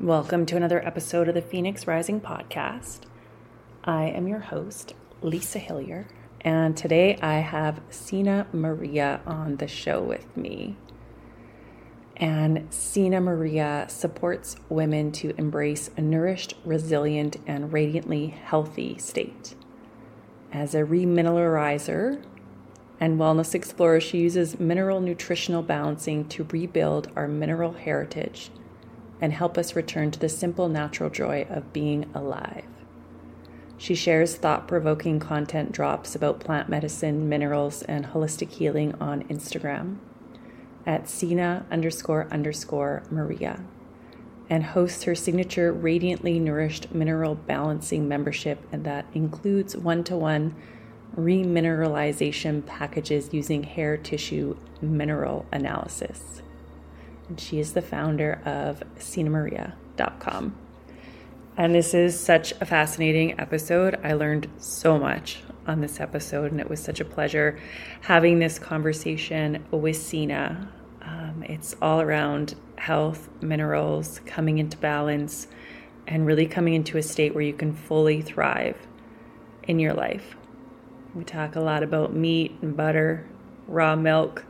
Welcome to another episode of the Phoenix Rising podcast. I am your host, Lisa Hillier, and today I have Sena Maria on the show with me. And Sena Maria supports women to embrace a nourished, resilient, and radiantly healthy state. As a remineralizer and wellness explorer, she uses mineral nutritional balancing to rebuild our mineral heritage and help us return to the simple natural joy of being alive. She shares thought provoking content drops about plant medicine, minerals, and holistic healing on Instagram at Sena underscore underscore Maria and hosts her signature Radiantly Nourished Mineral Balancing membership, and that includes one to one remineralization packages using hair tissue mineral analysis and she is the founder of senamaria.com. And this is such a fascinating episode. I learned so much on this episode, and it was such a pleasure having this conversation with Sena. Um, it's all around health, minerals, coming into balance, and really coming into a state where you can fully thrive in your life. We talk a lot about meat and butter, raw milk,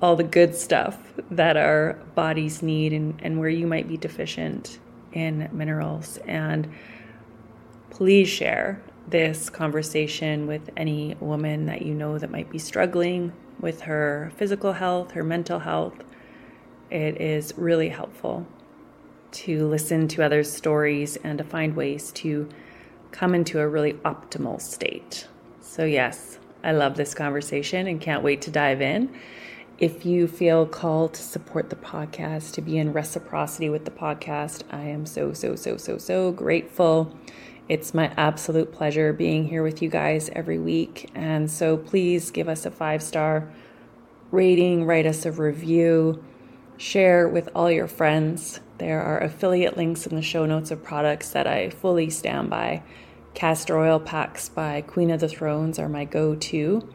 all the good stuff that our bodies need and, and where you might be deficient in minerals. And please share this conversation with any woman that you know that might be struggling with her physical health, her mental health. It is really helpful to listen to others' stories and to find ways to come into a really optimal state. So, yes, I love this conversation and can't wait to dive in. If you feel called to support the podcast, to be in reciprocity with the podcast, I am so, so, so, so, so grateful. It's my absolute pleasure being here with you guys every week. And so please give us a five star rating, write us a review, share with all your friends. There are affiliate links in the show notes of products that I fully stand by. Castor oil packs by Queen of the Thrones are my go to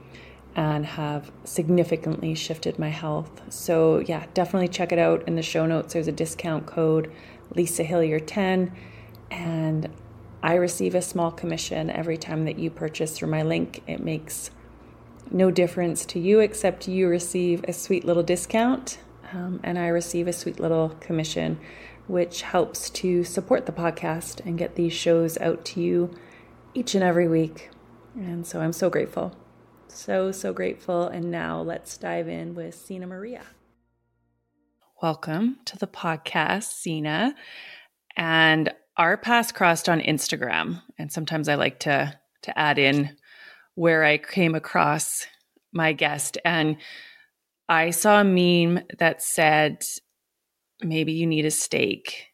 and have significantly shifted my health. So, yeah, definitely check it out in the show notes. There's a discount code Lisa Hillier 10 and I receive a small commission every time that you purchase through my link. It makes no difference to you except you receive a sweet little discount um, and I receive a sweet little commission, which helps to support the podcast and get these shows out to you each and every week. And so I'm so grateful. So, so grateful. And now let's dive in with Sena Maria. Welcome to the podcast, Sena. And our paths crossed on Instagram. And sometimes I like to to add in where I came across my guest. And I saw a meme that said, maybe you need a steak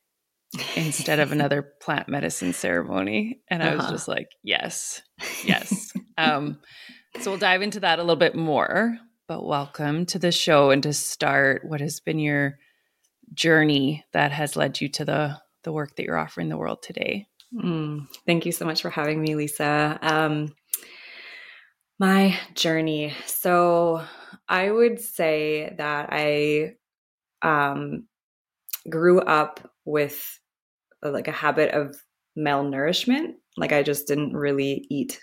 instead of another plant medicine ceremony. And I was uh-huh. just like, yes, yes. um, so we'll dive into that a little bit more. But welcome to the show and to start what has been your journey that has led you to the the work that you're offering the world today. Mm, thank you so much for having me, Lisa. Um, my journey. So I would say that I um, grew up with like a habit of malnourishment. Like I just didn't really eat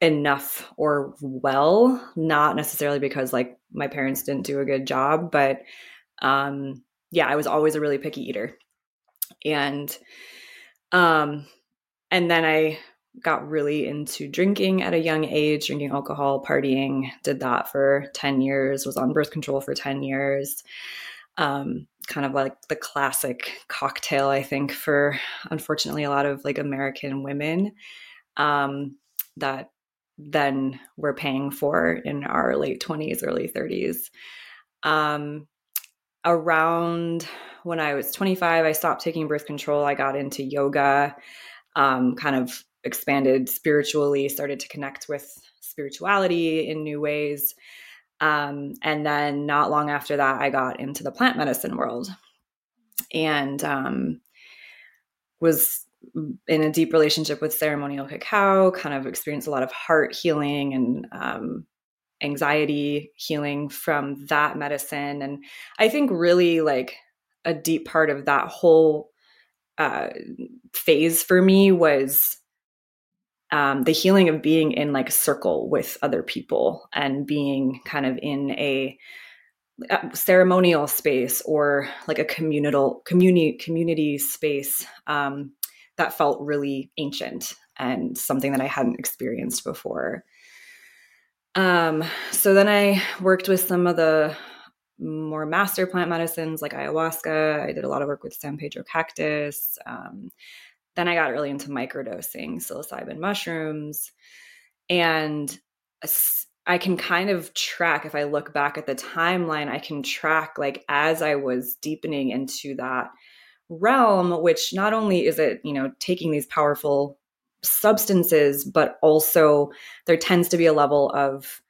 enough or well not necessarily because like my parents didn't do a good job but um yeah i was always a really picky eater. And um and then i got really into drinking at a young age drinking alcohol partying did that for 10 years was on birth control for 10 years. Um kind of like the classic cocktail i think for unfortunately a lot of like american women um that than we're paying for in our late 20s, early 30s. Um, around when I was 25, I stopped taking birth control. I got into yoga, um, kind of expanded spiritually, started to connect with spirituality in new ways. Um, and then not long after that, I got into the plant medicine world and um, was in a deep relationship with ceremonial cacao, kind of experienced a lot of heart healing and um, anxiety healing from that medicine. And I think really like a deep part of that whole uh, phase for me was um, the healing of being in like a circle with other people and being kind of in a, a ceremonial space or like a communal community community space um, that felt really ancient and something that I hadn't experienced before. Um, so then I worked with some of the more master plant medicines like ayahuasca. I did a lot of work with San Pedro cactus. Um, then I got really into microdosing psilocybin mushrooms. And I can kind of track, if I look back at the timeline, I can track like as I was deepening into that realm, which not only is it, you know, taking these powerful substances, but also there tends to be a level of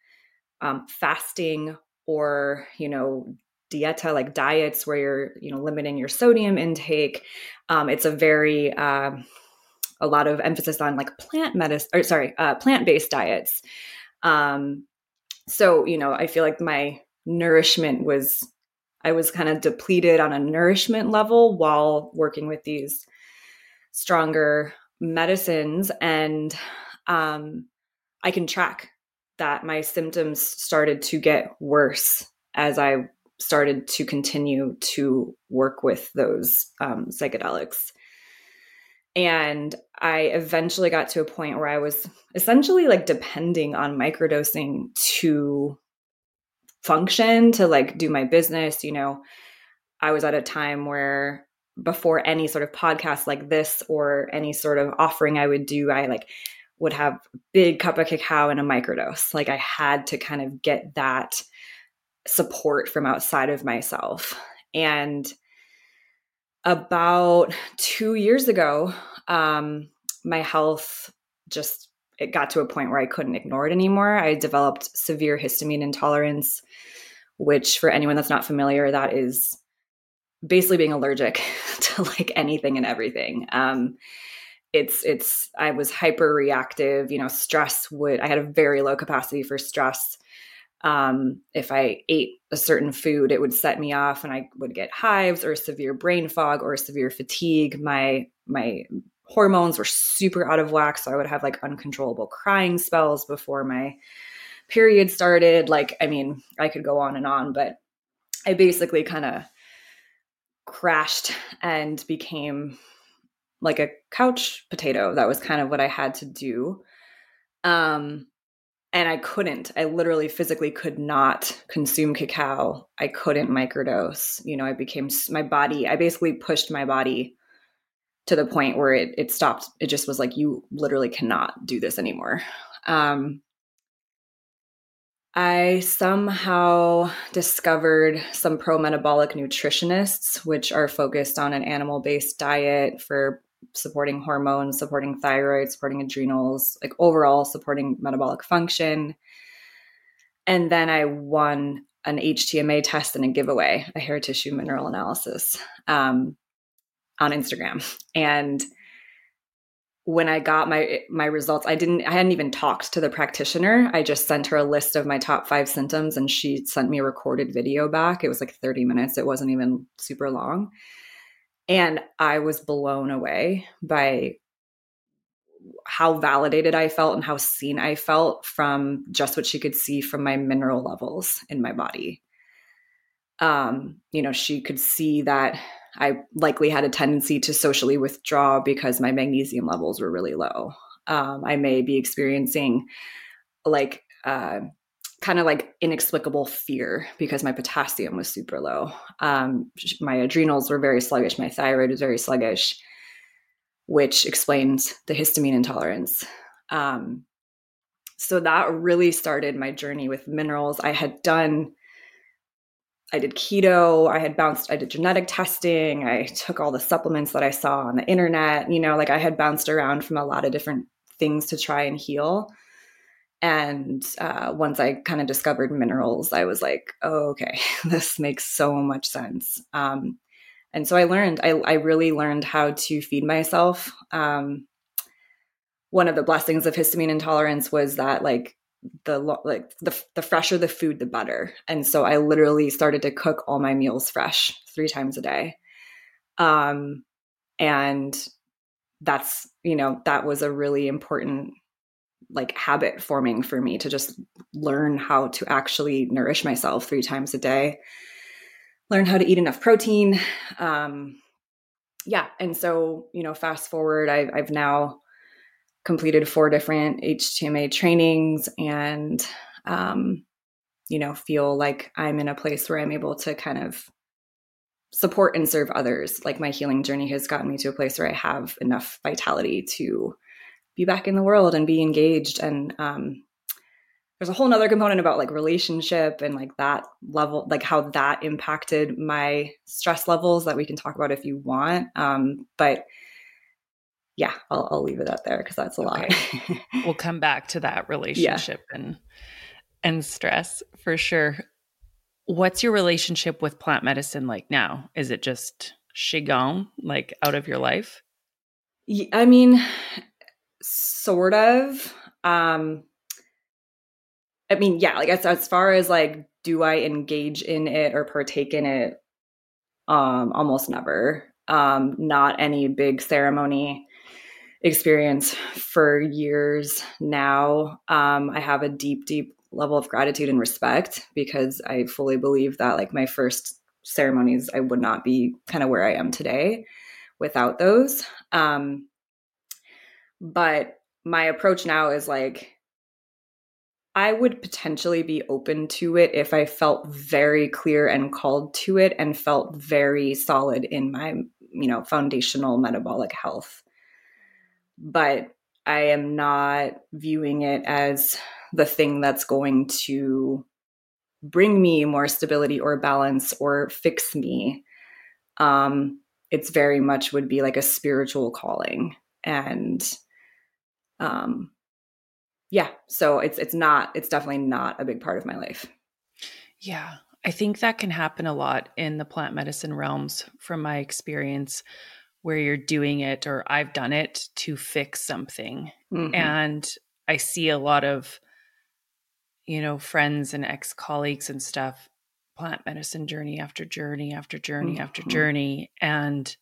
um, fasting or, you know, dieta like diets where you're you know limiting your sodium intake. Um, it's a very uh, a lot of emphasis on like plant medicine or sorry uh, plant-based diets. Um, so you know i feel like my nourishment was i was kind of depleted on a nourishment level while working with these stronger medicines and um, i can track that my symptoms started to get worse as i started to continue to work with those um, psychedelics. And I eventually got to a point where I was essentially like depending on microdosing to function, to like do my business. You know, I was at a time where before any sort of podcast like this or any sort of offering I would do, I like would have big cup of cacao and a microdose. Like I had to kind of get that support from outside of myself. And about two years ago, um, my health just it got to a point where I couldn't ignore it anymore. I developed severe histamine intolerance, which for anyone that's not familiar, that is basically being allergic to like anything and everything. Um, it's it's I was hyper reactive. You know, stress would I had a very low capacity for stress um, if I ate a certain food, it would set me off, and I would get hives or severe brain fog or severe fatigue. My my hormones were super out of whack, so I would have like uncontrollable crying spells before my period started. Like, I mean, I could go on and on, but I basically kind of crashed and became like a couch potato. That was kind of what I had to do. Um, and I couldn't. I literally physically could not consume cacao. I couldn't microdose. You know, I became my body. I basically pushed my body to the point where it it stopped. It just was like you literally cannot do this anymore. Um, I somehow discovered some pro metabolic nutritionists, which are focused on an animal based diet for supporting hormones, supporting thyroid, supporting adrenals, like overall supporting metabolic function. And then I won an HTMA test and a giveaway, a hair tissue mineral analysis um, on Instagram. And when I got my my results, I didn't I hadn't even talked to the practitioner. I just sent her a list of my top 5 symptoms and she sent me a recorded video back. It was like 30 minutes. It wasn't even super long. And I was blown away by how validated I felt and how seen I felt from just what she could see from my mineral levels in my body. Um, you know, she could see that I likely had a tendency to socially withdraw because my magnesium levels were really low. Um, I may be experiencing like uh, kind of like inexplicable fear because my potassium was super low. Um, my adrenals were very sluggish. My thyroid was very sluggish, which explains the histamine intolerance. Um, so that really started my journey with minerals. I had done, I did keto, I had bounced, I did genetic testing, I took all the supplements that I saw on the internet. You know, like I had bounced around from a lot of different things to try and heal. And uh, once I kind of discovered minerals, I was like, oh, okay, this makes so much sense. Um, and so I learned, I, I, really learned how to feed myself. Um, one of the blessings of histamine intolerance was that like the like the the fresher the food the better and so i literally started to cook all my meals fresh three times a day Um, and that's, you know, that was a really important like habit forming for me to just learn how to actually nourish myself three times a day, learn how to eat enough protein. Um, yeah. And so, you know, fast forward, I've, I've now completed four different HTMA trainings and, um, you know, feel like I'm in a place where I'm able to kind of support and serve others. Like my healing journey has gotten me to a place where I have enough vitality to be back in the world and be engaged. And um, there's a whole nother component about like relationship and like that level, like how that impacted my stress levels that we can talk about if you want. Um, but yeah, I'll, I'll leave it up there because that's a okay. lot. we'll come back to that relationship yeah. and and stress for sure. What's your relationship with plant medicine like now? Is it just qigong, like out of your life? I mean, sort of. Um, I mean, yeah, like as, as far as like, do I engage in it or partake in it? Um, almost never. Um, not any big ceremony experience for years now. Um, I have a deep, deep level of gratitude and respect because I fully believe that like my first ceremonies, I would not be kind of where I am today without those. Um, but my approach now is like, I would potentially be open to it if I felt very clear and called to it and felt very solid in my, you know, foundational metabolic health. But I am not viewing it as the thing that's going to bring me more stability or balance or fix me. Um, it's very much would be like a spiritual calling. And um yeah so it's it's not it's definitely not a big part of my life yeah i think that can happen a lot in the plant medicine realms from my experience where you're doing it or i've done it to fix something mm-hmm. and i see a lot of you know friends and ex-colleagues and stuff plant medicine journey after journey after journey mm-hmm. after journey and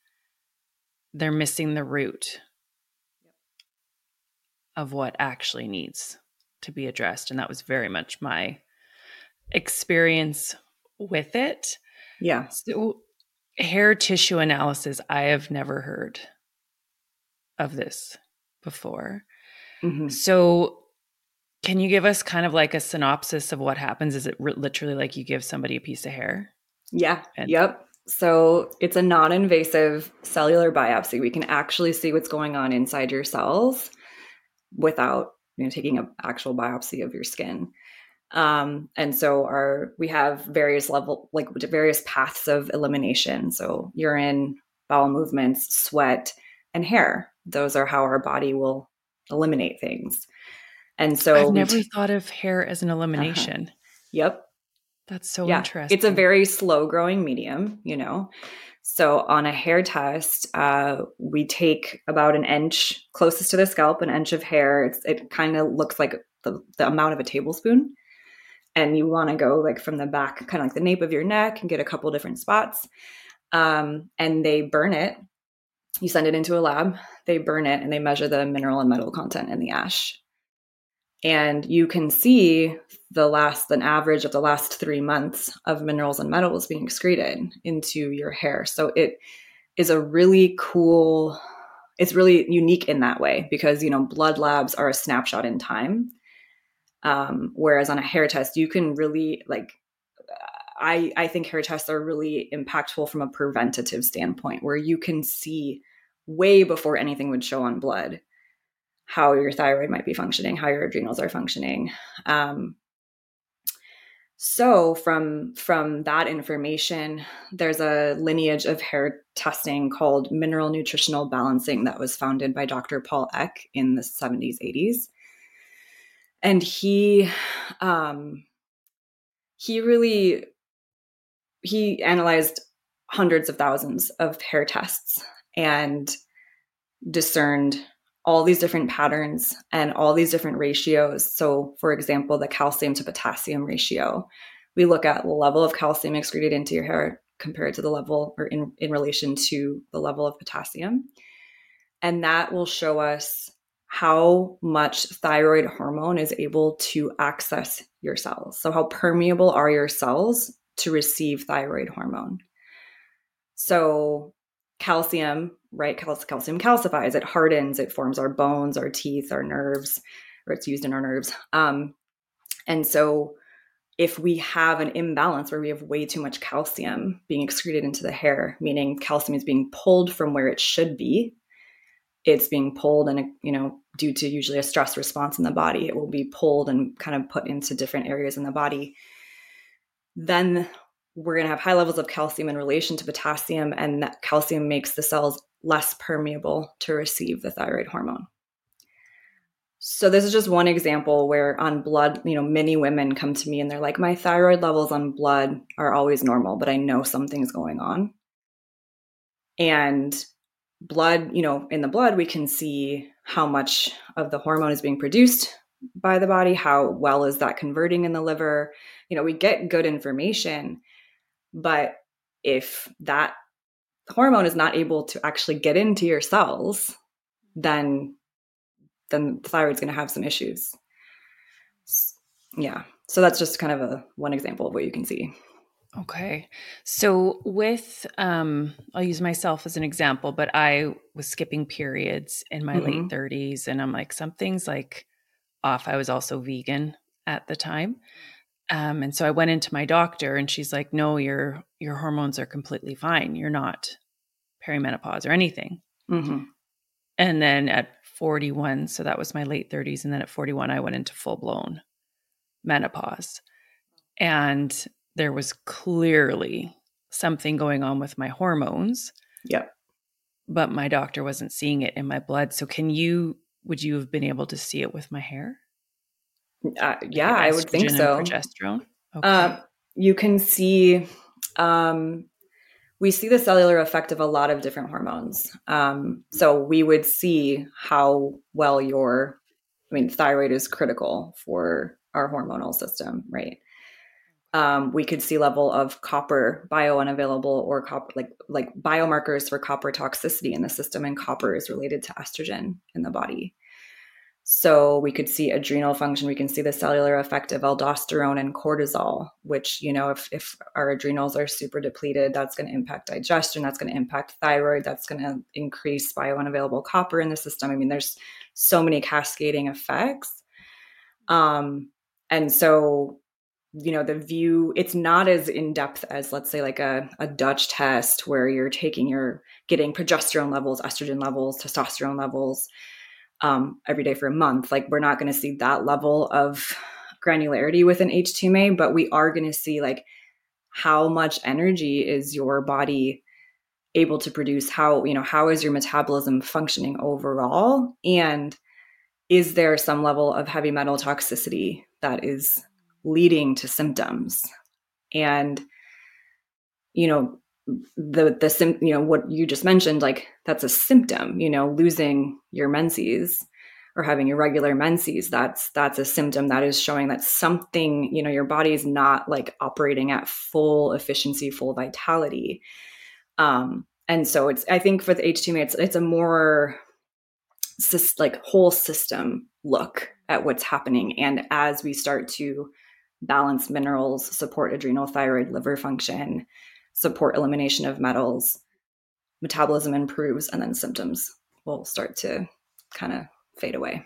they're missing the root of what actually needs to be addressed. And that was very much my experience with it. Yeah. So, hair tissue analysis, I have never heard of this before. Mm-hmm. So, can you give us kind of like a synopsis of what happens? Is it re- literally like you give somebody a piece of hair? Yeah. And- yep. So it's a non invasive cellular biopsy. We can actually see what's going on inside your cells without you know taking an actual biopsy of your skin um, and so our we have various level like various paths of elimination so urine bowel movements sweat and hair those are how our body will eliminate things and so i've never t- thought of hair as an uh-huh. elimination uh-huh. yep that's so yeah. interesting it's a very slow growing medium you know so on a hair test, uh, we take about an inch closest to the scalp, an inch of hair. It's, it kind of looks like the, the amount of a tablespoon. And you want to go like from the back, kind of like the nape of your neck, and get a couple different spots. Um, and they burn it. You send it into a lab, they burn it, and they measure the mineral and metal content in the ash and you can see the last an average of the last three months of minerals and metals being excreted into your hair so it is a really cool it's really unique in that way because you know blood labs are a snapshot in time um, whereas on a hair test you can really like i i think hair tests are really impactful from a preventative standpoint where you can see way before anything would show on blood how your thyroid might be functioning, how your adrenals are functioning. Um, so from from that information, there's a lineage of hair testing called mineral nutritional balancing that was founded by Dr. Paul Eck in the 70s, 80s. And he um, he really he analyzed hundreds of thousands of hair tests and discerned all these different patterns and all these different ratios. So, for example, the calcium to potassium ratio. We look at the level of calcium excreted into your hair compared to the level or in, in relation to the level of potassium. And that will show us how much thyroid hormone is able to access your cells. So, how permeable are your cells to receive thyroid hormone? So, calcium, right? calcium calcifies, it hardens, it forms our bones, our teeth, our nerves, or it's used in our nerves. Um, and so, if we have an imbalance where we have way too much calcium being excreted into the hair, meaning calcium is being pulled from where it should be, it's being pulled and you know due to usually a stress response in the body it will be pulled and kind of put into different areas in the body then we're going to have high levels of calcium in relation to potassium and that calcium makes the cells less permeable to receive the thyroid hormone so this is just one example where on blood, you know, many women come to me and they're like, my thyroid levels on blood are always normal, but I know something's going on. And blood, you know, in the blood, we can see how much of the hormone is being produced by the body, how well is that converting in the liver. You know, we get good information, but if that hormone is not able to actually get into your cells, then then the thyroid's going to have some issues. Yeah. So that's just kind of a one example of what you can see. Okay. So with um I'll use myself as an example, but I was skipping periods in my mm-hmm. late 30s and I'm like something's like off. I was also vegan at the time. Um and so I went into my doctor and she's like, "No, your your hormones are completely fine. You're not perimenopause or anything." Mm-hmm. And then at 41, so that was my late 30s and then at 41 I went into full blown menopause. And there was clearly something going on with my hormones. Yep. But my doctor wasn't seeing it in my blood. So can you would you have been able to see it with my hair? Uh, yeah, like I would think so. Progesterone. Okay. Uh, you can see um, we see the cellular effect of a lot of different hormones. Um, so we would see how well your, I mean, thyroid is critical for our hormonal system, right? Um, we could see level of copper bio unavailable or copper like like biomarkers for copper toxicity in the system and copper is related to estrogen in the body. So we could see adrenal function we can see the cellular effect of aldosterone and cortisol which you know if, if our adrenals are super depleted that's going to impact digestion that's going to impact thyroid that's going to increase bio unavailable copper in the system. I mean there's so many cascading effects. Um, and so you know the view it's not as in depth as let's say like a, a dutch test where you're taking your getting progesterone levels estrogen levels testosterone levels um, every day for a month. Like we're not going to see that level of granularity with an HTMA but we are going to see like how much energy is your body able to produce how you know how is your metabolism functioning overall and is there some level of heavy metal toxicity that is leading to symptoms. And you know the the sim you know what you just mentioned like that's a symptom you know losing your menses or having irregular menses that's that's a symptom that is showing that something you know your body is not like operating at full efficiency full vitality. Um and so it's i think for the HTMA it's it's a more like whole system look at what's happening. And as we start to balance minerals, support adrenal thyroid liver function, support elimination of metals, metabolism improves, and then symptoms will start to kind of fade away.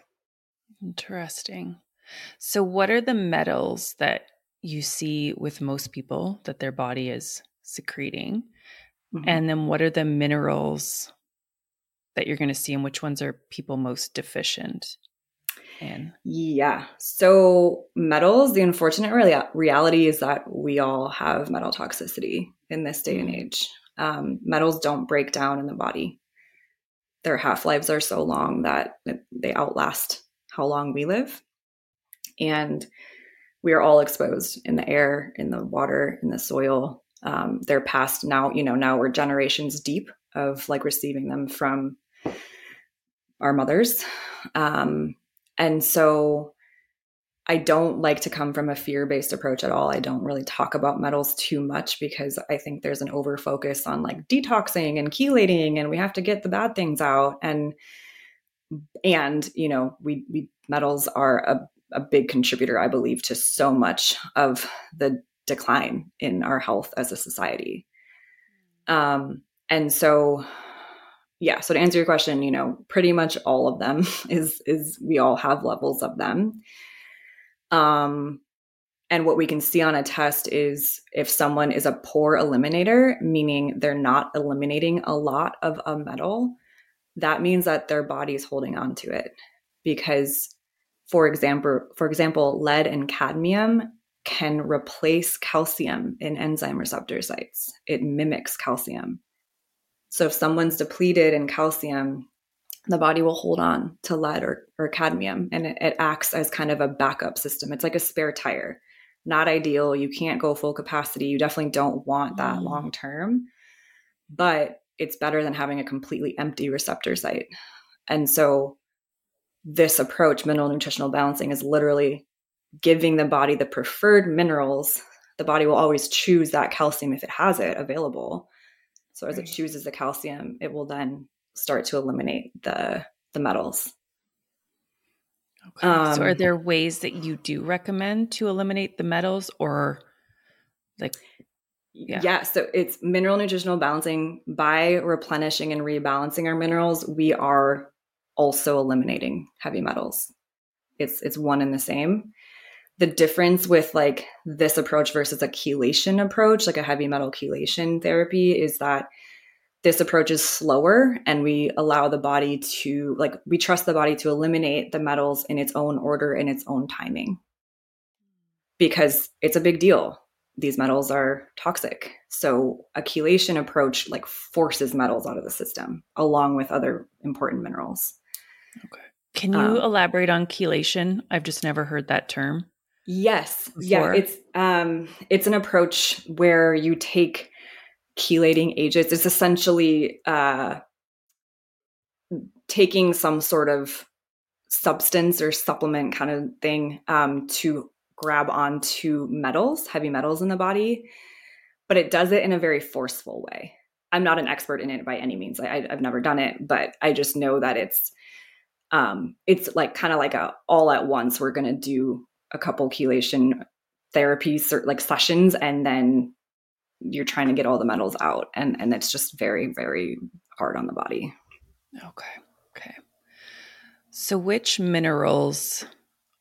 Interesting. So, what are the metals that you see with most people that their body is secreting? Mm-hmm. And then, what are the minerals that you're going to see, and which ones are people most deficient Yeah. So, metals, the unfortunate rea- reality is that we all have metal toxicity in this day mm. and age. Um, metals don't break down in the body. Their half lives are so long that they outlast how long we live. And we are all exposed in the air, in the water, in the soil. Um, they're passed now, you know, now we're generations deep of like receiving them from our mothers. Um, and so I don't like to come from a fear based approach at all. I don't really talk about metals too much because I think there's an over focus on like detoxing and chelating and we have to get the bad things out. And, and, you know, we, we metals are a, a big contributor, I believe, to so much of the decline in our health as a society. Um, and so, yeah, so to answer your question, you know, pretty much all of them is, is we all have levels of them um, and what we can see on a test is if someone is a poor eliminator, meaning they're not eliminating a lot of a metal, that means that their body is holding on to it. Because, for example, for example, lead and cadmium can replace calcium in enzyme receptor sites. It mimics calcium. So if someone's depleted in calcium, the body will hold on to lead or, or cadmium and it, it acts as kind of a backup system. It's like a spare tire. Not ideal. You can't go full capacity. You definitely don't want that mm. long term, but it's better than having a completely empty receptor site. And so, this approach, mineral nutritional balancing, is literally giving the body the preferred minerals. The body will always choose that calcium if it has it available. So, as it chooses the calcium, it will then start to eliminate the the metals. Okay. Um, so are there ways that you do recommend to eliminate the metals or like yeah. yeah, so it's mineral nutritional balancing by replenishing and rebalancing our minerals, we are also eliminating heavy metals. It's it's one and the same. The difference with like this approach versus a chelation approach, like a heavy metal chelation therapy, is that this approach is slower and we allow the body to like we trust the body to eliminate the metals in its own order in its own timing. Because it's a big deal. These metals are toxic. So a chelation approach like forces metals out of the system along with other important minerals. Okay. Can you um, elaborate on chelation? I've just never heard that term yes before. yeah it's um it's an approach where you take chelating agents. It's essentially uh, taking some sort of substance or supplement kind of thing um, to grab onto metals, heavy metals in the body, but it does it in a very forceful way. I'm not an expert in it by any means. I, have never done it, but I just know that it's um, it's like kind of like a all at once. We're gonna do a couple chelation therapies or like sessions, and then you're trying to get all the metals out and and it's just very very hard on the body. Okay okay. So which minerals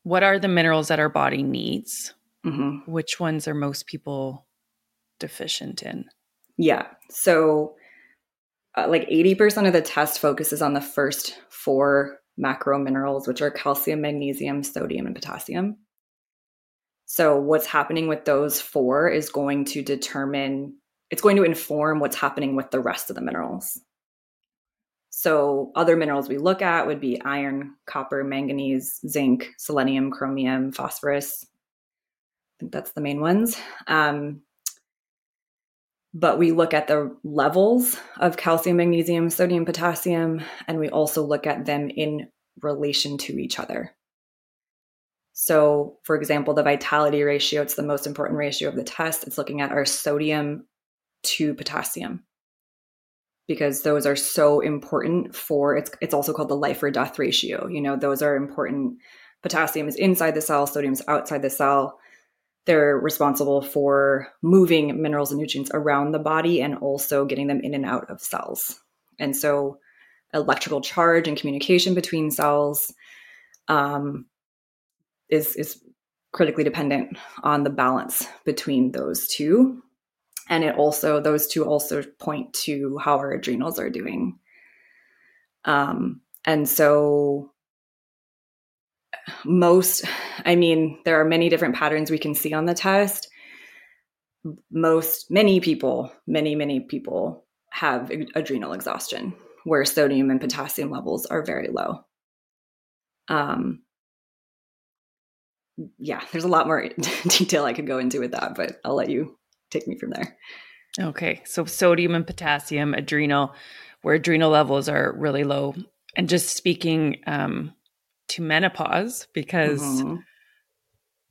what are the minerals that our body needs? Mm-hmm. which ones are most people deficient in? Yeah so uh, like 80% of the test focuses on the first four macro minerals which are calcium magnesium sodium and potassium so, what's happening with those four is going to determine, it's going to inform what's happening with the rest of the minerals. So, other minerals we look at would be iron, copper, manganese, zinc, selenium, chromium, phosphorus. I think that's the main ones. Um, but we look at the levels of calcium, magnesium, sodium, potassium, and we also look at them in relation to each other. So, for example, the vitality ratio, it's the most important ratio of the test. It's looking at our sodium to potassium because those are so important for it's it's also called the life or death ratio. You know, those are important. Potassium is inside the cell, sodium is outside the cell. They're responsible for moving minerals and nutrients around the body and also getting them in and out of cells. And so electrical charge and communication between cells um, is is critically dependent on the balance between those two. And it also those two also point to how our adrenals are doing. Um and so most i mean there are many different patterns we can see on the test. Most many people many many people have adrenal exhaustion where sodium and potassium levels are very low. Um yeah, there's a lot more detail I could go into with that, but I'll let you take me from there. Okay. So sodium and potassium, adrenal, where adrenal levels are really low. And just speaking um, to menopause, because mm-hmm.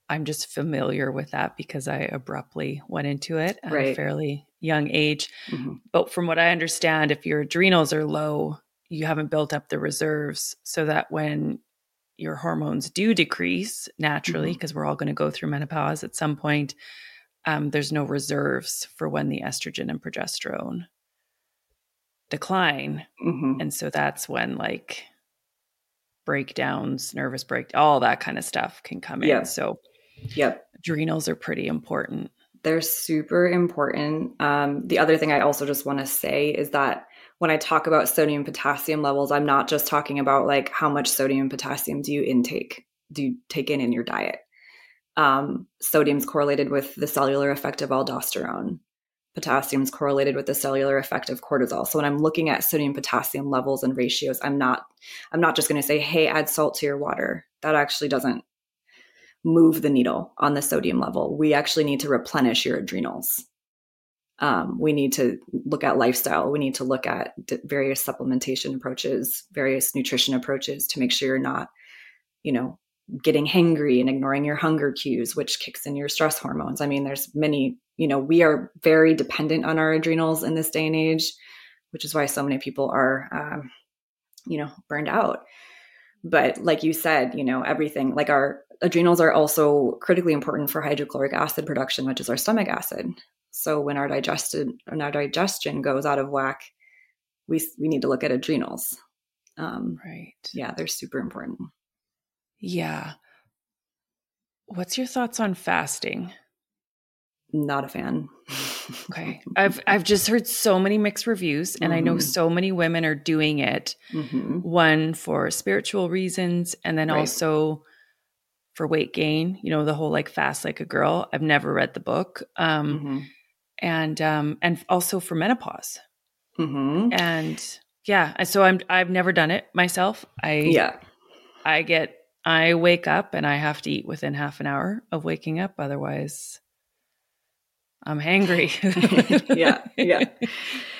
I'm just familiar with that because I abruptly went into it at Right. a fairly young age. Mhm. But from what I understand, if your adrenals are low, you haven't built up the reserves so that when your hormones do decrease naturally, because we're all going to go through menopause at some point, um, there's no reserves for when the estrogen and progesterone decline. Mhm. And so that's when like breakdowns, nervous break, all that kind of stuff can come Yeah. in. So Yep. adrenals are pretty important. They're super important. Um, the other thing I also just want to say is that when I talk about sodium potassium levels, I'm not just talking about like how much sodium potassium do you intake, do you take in in your diet. Um, sodium's correlated with the cellular effect of aldosterone. Potassium's correlated with the cellular effect of cortisol. So when I'm looking at sodium potassium levels and ratios, I'm not I'm not just going to say, "Hey, add salt to your water." That actually doesn't move the needle on the sodium level. We actually need to replenish your adrenals. Um, we need to look at lifestyle. We need to look at various supplementation approaches, various nutrition approaches to make sure you're not, you know, getting hangry and ignoring your hunger cues, which kicks in your stress hormones. I mean, there's many, you know, we are very dependent on our adrenals in this day and age, which is why so many people are, um, you know, burned out. But like you said, you know, everything like our adrenals are also critically important for hydrochloric acid production, which is our stomach acid. So when our digested when our digestion goes out of whack, we we need to look at adrenals. Um, Right. yeah, they're super important. Yeah. What's your thoughts on fasting? Not a fan. Okay. I've I've just heard so many mixed reviews and I know Mhm. so many women are doing it Mhm. one for spiritual reasons and then Right. also for weight gain, you know, the whole like fast like a girl. I've never read the book. Um Mhm. And um and also for menopause. Mhm. And yeah, and so I'm I've never done it myself. I Yeah. I get I wake up and I have to eat within half an hour of waking up otherwise I'm hangry. Yeah, yeah.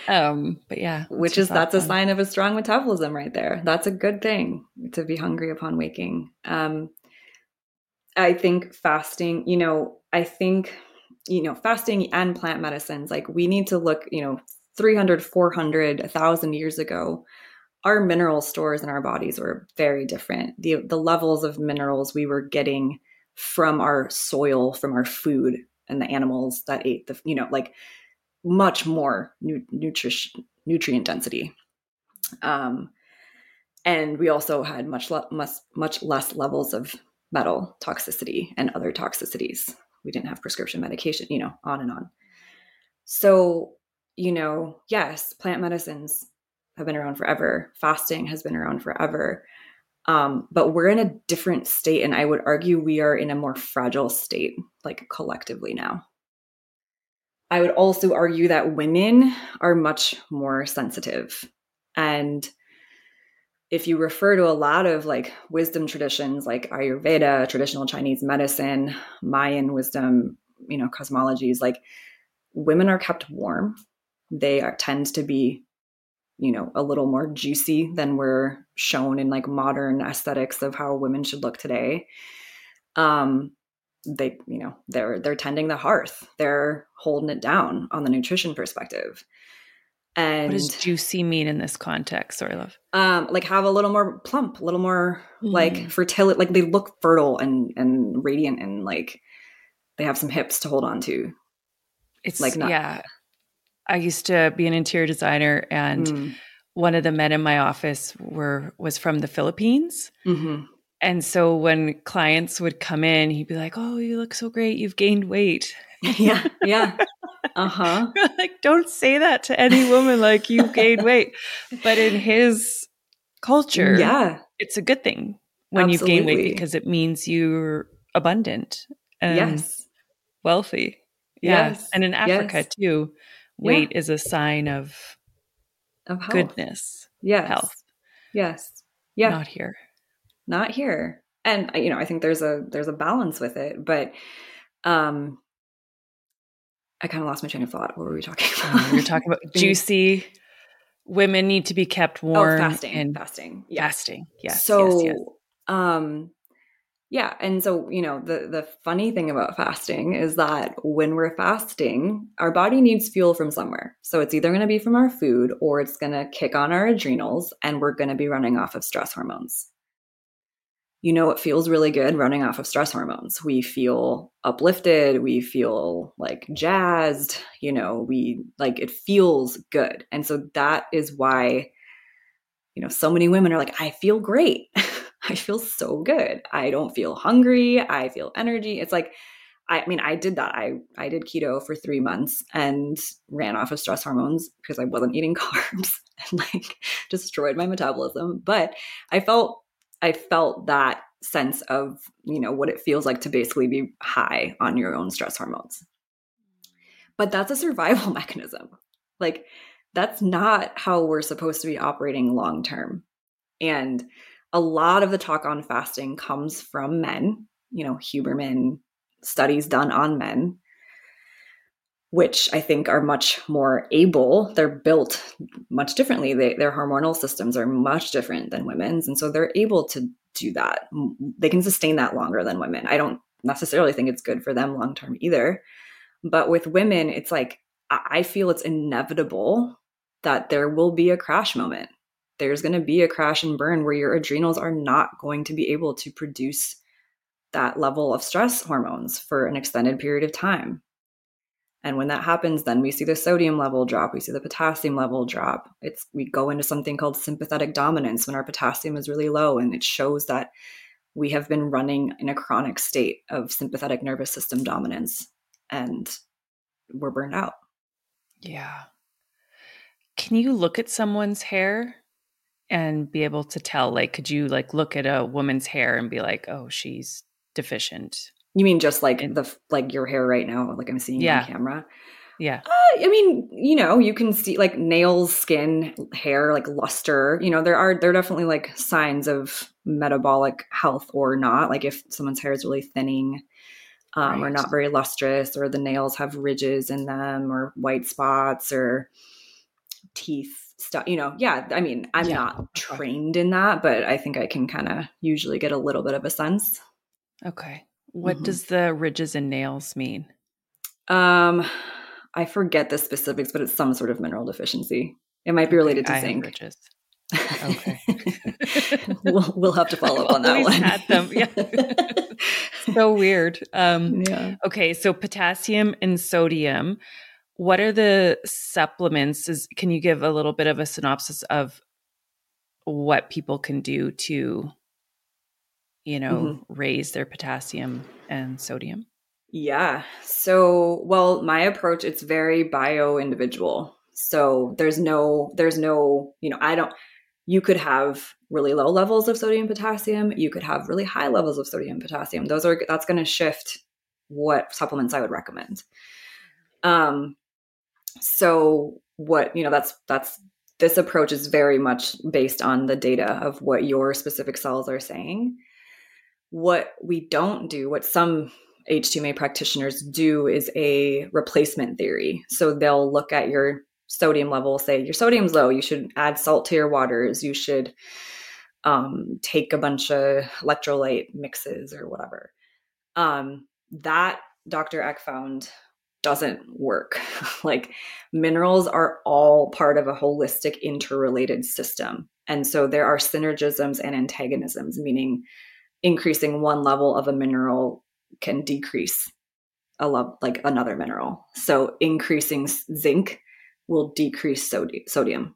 Um but yeah, Which is that's a sign of a strong metabolism right there. That's a good thing to be hungry upon waking. Um I think fasting, you know, I think you know, fasting and plant medicines like we need to look, you know, 300, 400, 1000 years ago our mineral stores in our bodies were very different. The the levels of minerals we were getting from our soil, from our food and the animals that ate the, you know, like much more nu- nutrition nutrient density. Um, and we also had much le- much much less levels of metal toxicity and other toxicities. We didn't have prescription medication, you know, on and on. So, you know, yes, plant medicines have been around forever. Fasting has been around forever. Um, but we're in a different state, and I would argue we are in a more fragile state, like collectively now. I would also argue that women are much more sensitive. And if you refer to a lot of like wisdom traditions like Ayurveda, traditional Chinese medicine, Mayan wisdom, you know, cosmologies, like women are kept warm. They are, tend to be, you know, a little more juicy than we're shown in like modern aesthetics of how women should look today. Um, they, you know, they're they're tending the hearth. They're holding it down on the nutrition perspective. And What does juicy mean in this context? Sorry, love. um like have a little more plump a little more like Mm. fertility like they look fertile and and radiant and like they have some hips to hold on to It's Like like not- yeah. I used to be an interior designer and Mm. one of the men in my office were was from the Philippines. Mhm. And so when clients would come in, he'd be like, "Oh, you look so great. You've gained weight." Yeah yeah uh-huh like, don't say that to any woman like you've gained weight. But in his culture, yeah it's a good thing when you've gained weight because it means you're abundant and yes wealthy. Yeah. Yes. And in Africa Yes. too, weight is a sign of of health goodness, yes health. yes yeah Not here. not here and uh, you know i think there's a there's a balance with it but um i kind of lost my train of thought what were we talking about we were talking about juicy women need to be kept warm oh fasting and fasting yeah fasting. Yes. so yes, yes. um Yeah, and so you know the the funny thing about fasting is that when we're fasting, our body needs fuel from somewhere. So it's either going to be from our food or it's going to kick on our adrenals, and we're going to be running off of stress hormones. You know, it feels really good running off of stress hormones. We feel uplifted, we feel like jazzed. You know, we like it feels good, and so that is why you know so many women are like, I feel great. I feel so good. I don't feel hungry. I feel energy. It's like, I mean, I did that. I I did keto for three months and ran off of stress hormones because I wasn't eating carbs and like destroyed my metabolism. But I felt I felt that sense of you know what it feels like to basically be high on your own stress hormones. But that's a survival mechanism. Like that's not how we're supposed to be operating long term. And a lot of the talk on fasting comes from men, you know, Huberman studies done on men, which I think are much more able. They're built much differently. They, their hormonal systems are much different than women's. And so they're able to do that. They can sustain that longer than women. I don't necessarily think it's good for them long term either. But with women, it's like, I feel it's inevitable that there will be a crash moment there's going to be a crash and burn where your adrenals are not going to be able to produce that level of stress hormones for an extended period of time. And when that happens, then we see the sodium level drop, we see the potassium level drop. It's we go into something called sympathetic dominance when our potassium is really low and it shows that we have been running in a chronic state of sympathetic nervous system dominance and we're burned out. Yeah. Can you look at someone's hair and be able to tell like could you like look at a woman's hair and be like oh she's deficient you mean just like the like your hair right now like i'm seeing yeah. on camera yeah uh, i mean you know you can see like nails skin hair like luster you know there are there are definitely like signs of metabolic health or not like if someone's hair is really thinning um, right. or not very lustrous or the nails have ridges in them or white spots or teeth stuff you know yeah i mean i'm yeah. not trained in that but i think i can kind of usually get a little bit of a sense okay what mm-hmm. does the ridges and nails mean? Um i forget the specifics but it's some sort of mineral deficiency. It might be related okay, to zinc. ridges. okay. We'll, we'll have to follow up on that one. had them yeah. So weird. Um yeah. okay so potassium and sodium what are the supplements? Is, can you give a little bit of a synopsis of what people can do to, you know, mm-hmm. raise their potassium and sodium? Yeah. So, well, my approach it's very bio individual. So, there's no there's no, you know, I don't you could have really low levels of sodium potassium, you could have really high levels of sodium potassium. Those are that's going to shift what supplements I would recommend. Um so what you know that's that's this approach is very much based on the data of what your specific cells are saying what we don't do what some HTMA practitioners do is a replacement theory so they'll look at your sodium level say your sodium's low you should add salt to your waters you should um, take a bunch of electrolyte mixes or whatever um, that dr Eck found doesn't work. like minerals are all part of a holistic interrelated system. And so there are synergisms and antagonisms, meaning increasing one level of a mineral can decrease a level like another mineral. So increasing zinc will decrease sodi- sodium.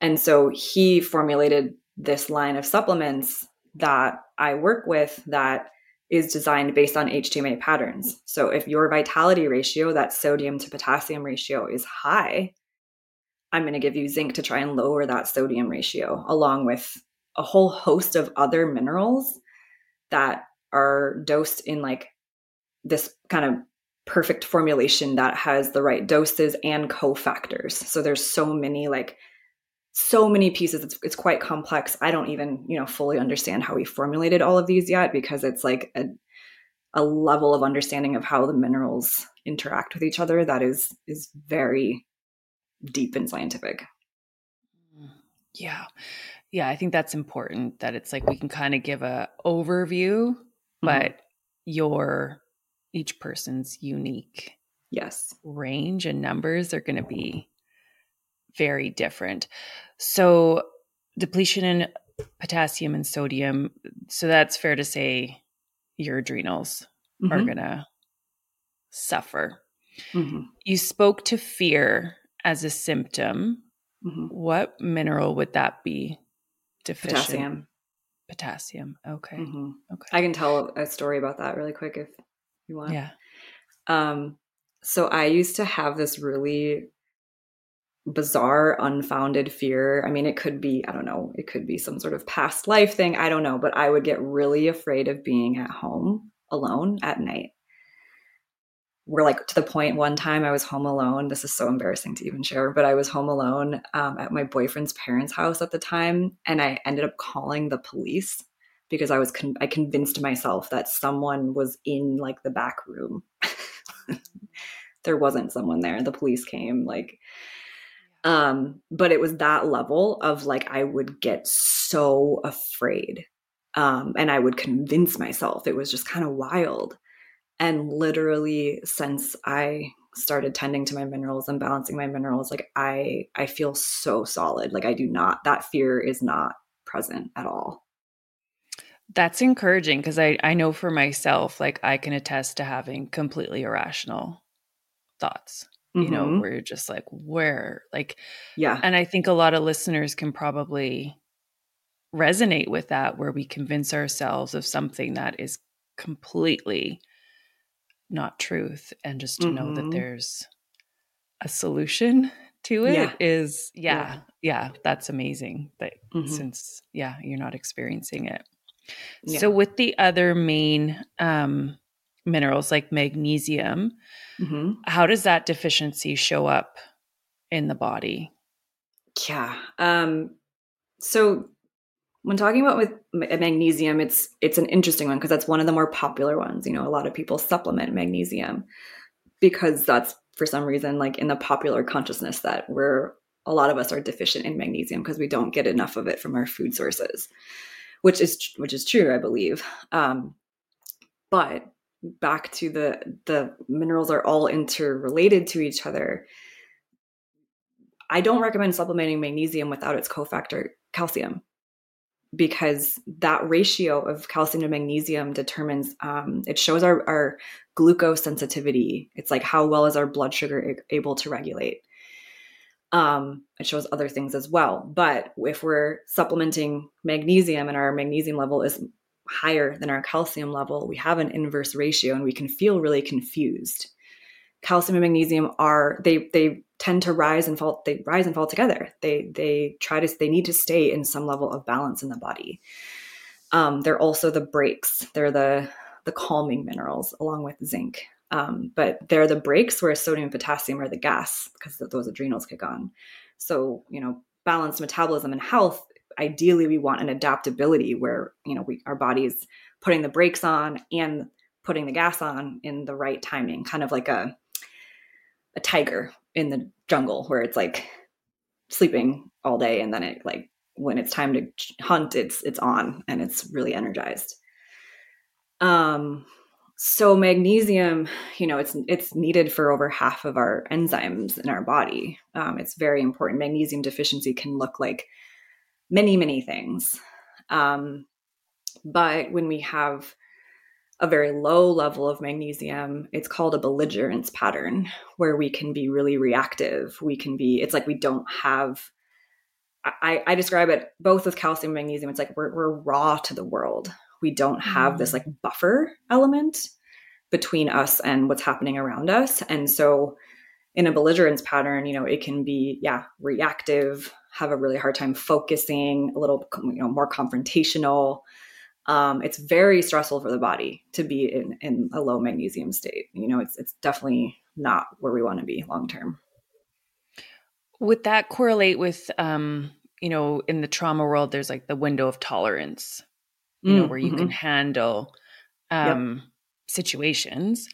And so he formulated this line of supplements that I work with that is designed based on HTMA patterns. So if your vitality ratio, that sodium to potassium ratio, is high, I'm going to give you zinc to try and lower that sodium ratio, along with a whole host of other minerals that are dosed in like this kind of perfect formulation that has the right doses and cofactors. So there's so many like so many pieces. It's, it's quite complex. I don't even you know fully understand how we formulated all of these yet because it's like a, a level of understanding of how the minerals interact with each other that is is very deep and scientific. Mm, yeah yeah, I think that's important that it's like we can kind of give a overview, Mhm. but your each person's unique Yes. range and numbers are going to be very different. So, depletion in potassium and sodium. So, that's fair to say your adrenals are Mhm. going to suffer. Mhm. You spoke to fear as a symptom. Mhm. What mineral would that be deficient? Potassium. Potassium. Okay. Mhm. Okay. I can tell a story about that really quick if you want. yeah. Um, so I used to have this really bizarre, unfounded fear. I mean, it could be, I don't know, it could be some sort of past life thing. I don't know, but I would get really afraid of being at home alone at night. We're like to the point one time I was home alone. This is so embarrassing to even share, but I was home alone um, at my boyfriend's parents' house at the time, and I ended up calling the police because I was con- I convinced myself that someone was in like the back room. there wasn't someone there. The police came like um but it was that level of like I would get so afraid. Um and I would convince myself it was just kind of wild. And literally since I started tending to my minerals and balancing my minerals like I I feel so solid. Like I do not that fear is not present at all. That's encouraging because I, I know for myself, like I can attest to having completely irrational thoughts, you know, Mhm. where you're just like, where? Like, yeah. and I think a lot of listeners can probably resonate with that, where we convince ourselves of something that is completely not truth. And just to know that Mhm. there's a solution to it Yeah. is, Yeah. yeah, yeah, that's amazing. That Mhm. since, yeah, you're not experiencing it. Yeah. So with the other main um, minerals like magnesium, Mhm. how does that deficiency show up in the body? Yeah. Um, so when talking about with magnesium, it's it's an interesting one because that's one of the more popular ones. You know, a lot of people supplement magnesium because that's for some reason like in the popular consciousness that we're a lot of us are deficient in magnesium because we don't get enough of it from our food sources, which is which is true, I believe. Um, but back to the the minerals are all interrelated to each other. I don't recommend supplementing magnesium without its cofactor calcium because that ratio of calcium to magnesium determines um, it shows our, our glucose sensitivity it's like how well is our blood sugar able to regulate. Um, it shows other things as well. But if we're supplementing magnesium and our magnesium level is higher than our calcium level we have an inverse ratio and we can feel really confused calcium and magnesium are they they tend to rise and fall they rise and fall together. They they try to they need to stay in some level of balance in the body. Um, they're also the brakes they're the the calming minerals along with zinc. Um, but they're the brakes where sodium and potassium are the gas because those adrenals kick on. So you know balanced metabolism and health ideally we want an adaptability where you know we our body is putting the brakes on and putting the gas on in the right timing kind of like a a tiger in the jungle where it's like sleeping all day and then it like when it's time to hunt it's it's on and it's really energized. Um so magnesium you know it's it's needed for over half of our enzymes in our body. Um, it's very important. Magnesium deficiency can look like many many things. Um, but when we have a very low level of magnesium. It's called a belligerence pattern where we can be really reactive. We can be it's like we don't have i, I describe it both with calcium and magnesium. It's like we're, we're raw to the world. We don't have this mm. like buffer element between us and what's happening around us. And so in a belligerence pattern you know it can be yeah reactive have a really hard time focusing a little you know more confrontational um, it's very stressful for the body to be in, in a low magnesium state. You know, it's it's definitely not where we want to be long term. Would that correlate with, um, you know, in the trauma world, there's like the window of tolerance, you know, Mm, where you can mhm. handle um, situations.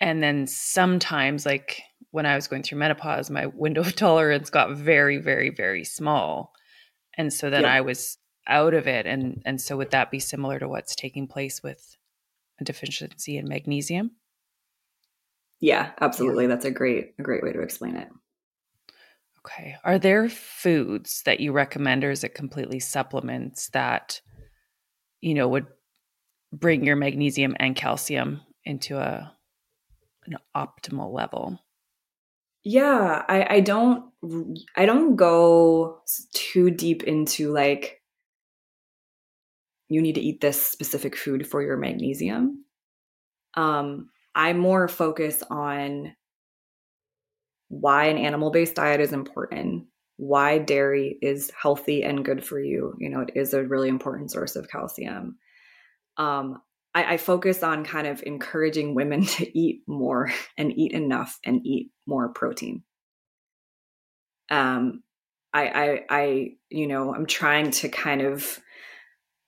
And then sometimes, like when I was going through menopause, my window of tolerance got very, very, very small. And so then yep. I was out of it. And and so would that be similar to what's taking place with a deficiency in magnesium? Yeah, absolutely. That's a great a great way to explain it. Okay. Are there foods that you recommend or is it completely supplements that you know would bring your magnesium and calcium into a an optimal level? Yeah, I, I don't I don't go too deep into like you need to eat this specific food for your magnesium. Um, I more focus on why an animal-based diet is important, why dairy is healthy and good for you. You know, it is a really important source of calcium. Um, I, I focus on kind of encouraging women to eat more and eat enough and eat more protein. Um, I, I, I, you know, I'm trying to kind of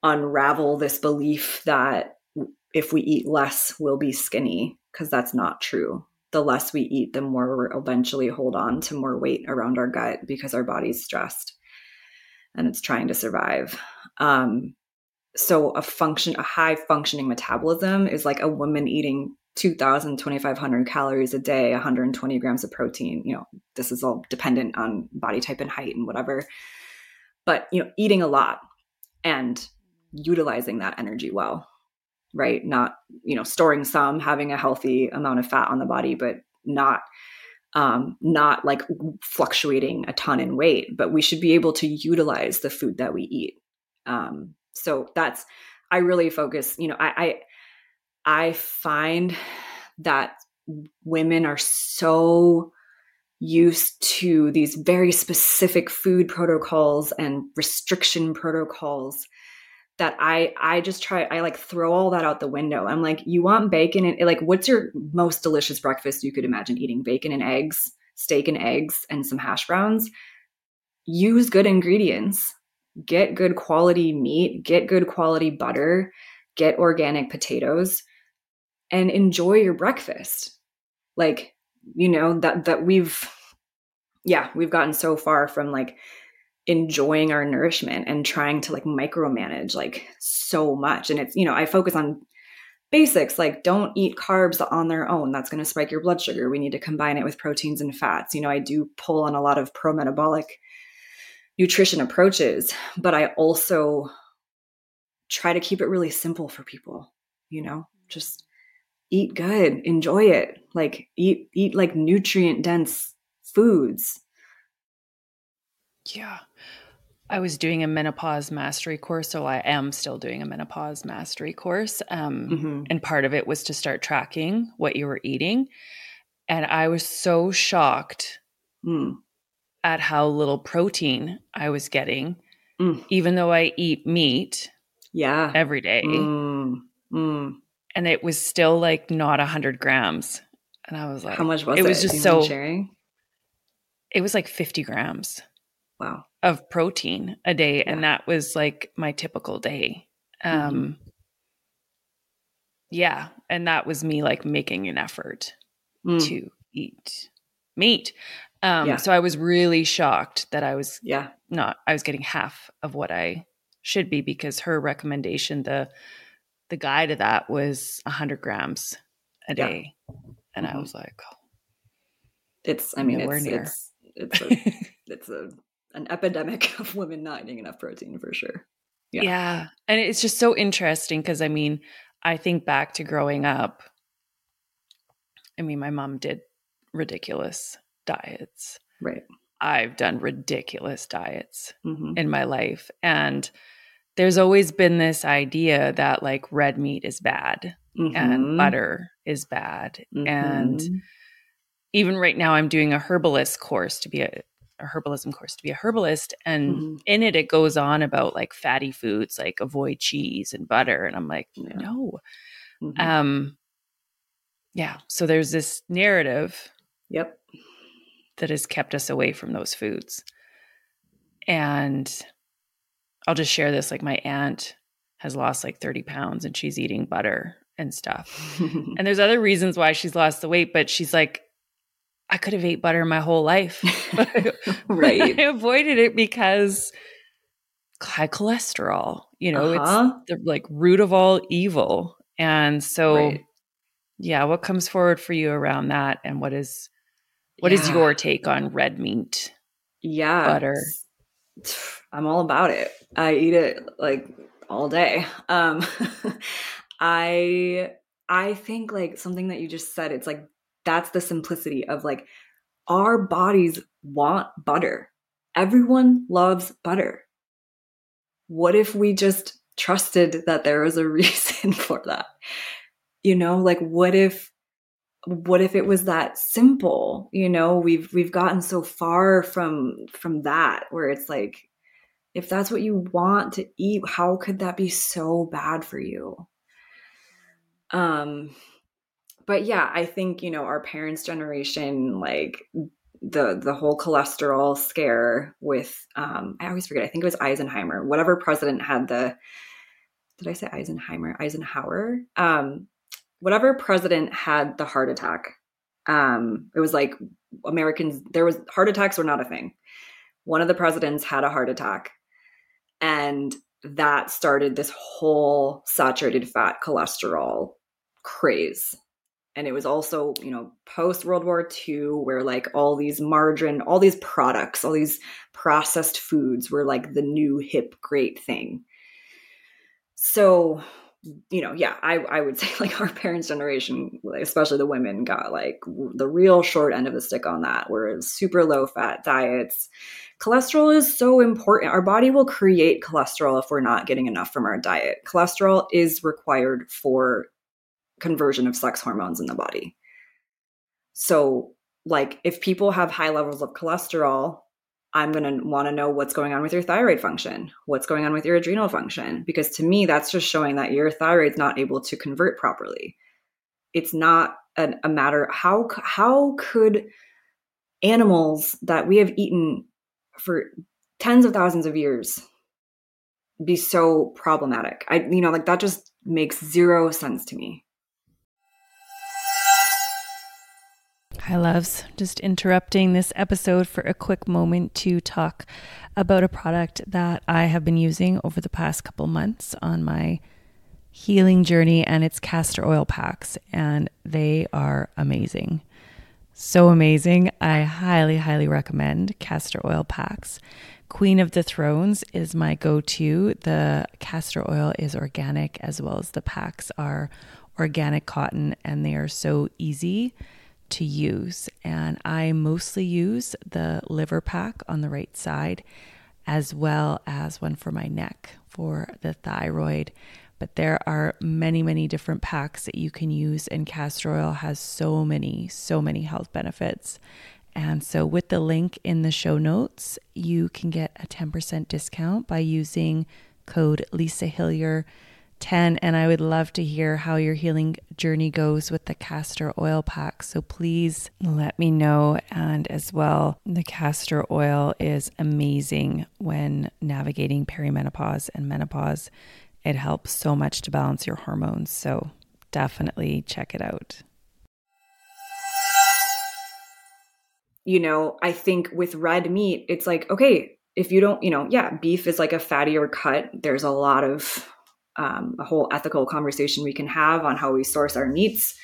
unravel this belief that if we eat less, we'll be skinny, because that's not true. The less we eat, the more we'll eventually hold on to more weight around our gut because our body's stressed and it's trying to survive. Um, so a function a high functioning metabolism is like a woman eating 2000 2500 calories a day 120 grams of protein you know this is all dependent on body type and height and whatever but you know eating a lot and utilizing that energy well right? Not you know storing some having a healthy amount of fat on the body but not um not like fluctuating a ton in weight but we should be able to utilize the food that we eat. Um so that's i really focus you know i i, I find that women are so used to these very specific food protocols and restriction protocols that I I just try I like throw all that out the window. I'm like, you want bacon and like what's your most delicious breakfast you could imagine eating? Bacon and eggs, steak and eggs, and some hash browns. Use good ingredients get good quality meat, get good quality butter, get organic potatoes, and enjoy your breakfast. Like, you know, that that we've yeah, we've gotten so far from like enjoying our nourishment and trying to like micromanage like so much. And it's, you know, I focus on basics like don't eat carbs on their own. That's going to spike your blood sugar. We need to combine it with proteins and fats. You know, I do pull on a lot of pro metabolic nutrition approaches, but I also try to keep it really simple for people, you know, just eat good, enjoy it, like eat eat like nutrient dense foods. Yeah. I was doing a menopause mastery course, so I am still doing a menopause mastery course. Um, mm-hmm. And part of it was to start tracking what you were eating. And I was so shocked mm at how little protein I was getting, mm. even though I eat meat yeah every day. Mm. Mm. And it was still like not a hundred grams. And I was like, how much was it? It was just so sharing. It was like 50 grams. Wow. Of protein a day. Yeah. And that was like my typical day. Mm-hmm. Um, mm-hmm. yeah. And that was me like making an effort mm. to eat meat. Um, yeah. So I was really shocked that I was yeah not I was getting half of what I should be because her recommendation the the guide to that was 100 grams a day, yeah. and mm-hmm. I was like, oh, it's I mean it's, it's it's a, it's a an epidemic of women not eating enough protein for sure. Yeah, yeah, and it's just so interesting because I mean I think back to growing up. I mean, my mom did ridiculous diets. Right. I've done ridiculous diets mm-hmm. in my life. And there's always been this idea that like red meat is bad mm-hmm. and butter is bad. Mm-hmm. And even right now, I'm doing a herbalist course to be a, a herbalism course to be a herbalist. And mm-hmm. in it, it goes on about like fatty foods, like avoid cheese and butter. And I'm like, yeah. no. Mm-hmm. Um, yeah. So there's this narrative. Yep that has kept us away from those foods. And I'll just share this like my aunt has lost like 30 pounds and she's eating butter and stuff. and there's other reasons why she's lost the weight, but she's like, I could have ate butter my whole life. right. I avoided it because high cholesterol. You know, uh-huh. it's the like root of all evil. And so right. yeah, what comes forward for you around that and what is what yeah. is your take on red meat? Yeah. Butter. I'm all about it. I eat it like all day. Um I I think like something that you just said, it's like that's the simplicity of like our bodies want butter. Everyone loves butter. What if we just trusted that there was a reason for that? You know, like what if what if it was that simple? You know, we've we've gotten so far from from that where it's like if that's what you want to eat, how could that be so bad for you? Um but yeah, I think, you know, our parents' generation, like the the whole cholesterol scare with um I always forget, I think it was Eisenhower, whatever president had the did I say Eisenhower? Eisenhower? Um, whatever president had the heart attack. Um, it was like Americans, there was heart attacks were not a thing. One of the presidents had a heart attack. And that started this whole saturated fat cholesterol craze and it was also you know post world war ii where like all these margarine all these products all these processed foods were like the new hip great thing. So you know yeah i i would say like our parents generation especially the women got like the real short end of the stick on that. Where super low fat diets. Cholesterol is so important. Our body will create cholesterol if we're not getting enough from our diet. Cholesterol is required for conversion of sex hormones in the body. So, like, if people have high levels of cholesterol, I'm going to want to know what's going on with your thyroid function, what's going on with your adrenal function, because to me, that's just showing that your thyroid's not able to convert properly. It's not an, a matter how how could animals that we have eaten for tens of thousands of years be so problematic? I you know like that just makes zero sense to me. Hi, loves. Just interrupting this episode for a quick moment to talk about a product that I have been using over the past couple months on my healing journey, and it's castor oil packs, and they are amazing. So amazing. I highly, highly recommend castor oil packs. Queen of the Thrones is my go to. The castor oil is organic as well as the packs are organic cotton, and they are so easy to use. And I mostly use the liver pack on the right side, as well as one for my neck for the thyroid. But there are many, many different packs that you can use, and castor oil has so many, so many health benefits. And so, with the link in the show notes, you can get a 10% discount by using code Lisa Hillier 10 and I would love to hear how your healing journey goes with the castor oil pack. So please let me know and as well the castor oil is amazing when navigating perimenopause and menopause. It helps so much to balance your hormones. So definitely check it out. You know, I think with red meat, it's like, okay, if you don't, you know, yeah, beef is like a fattier cut. There's a lot of um, a whole ethical conversation we can have on how we source our meats,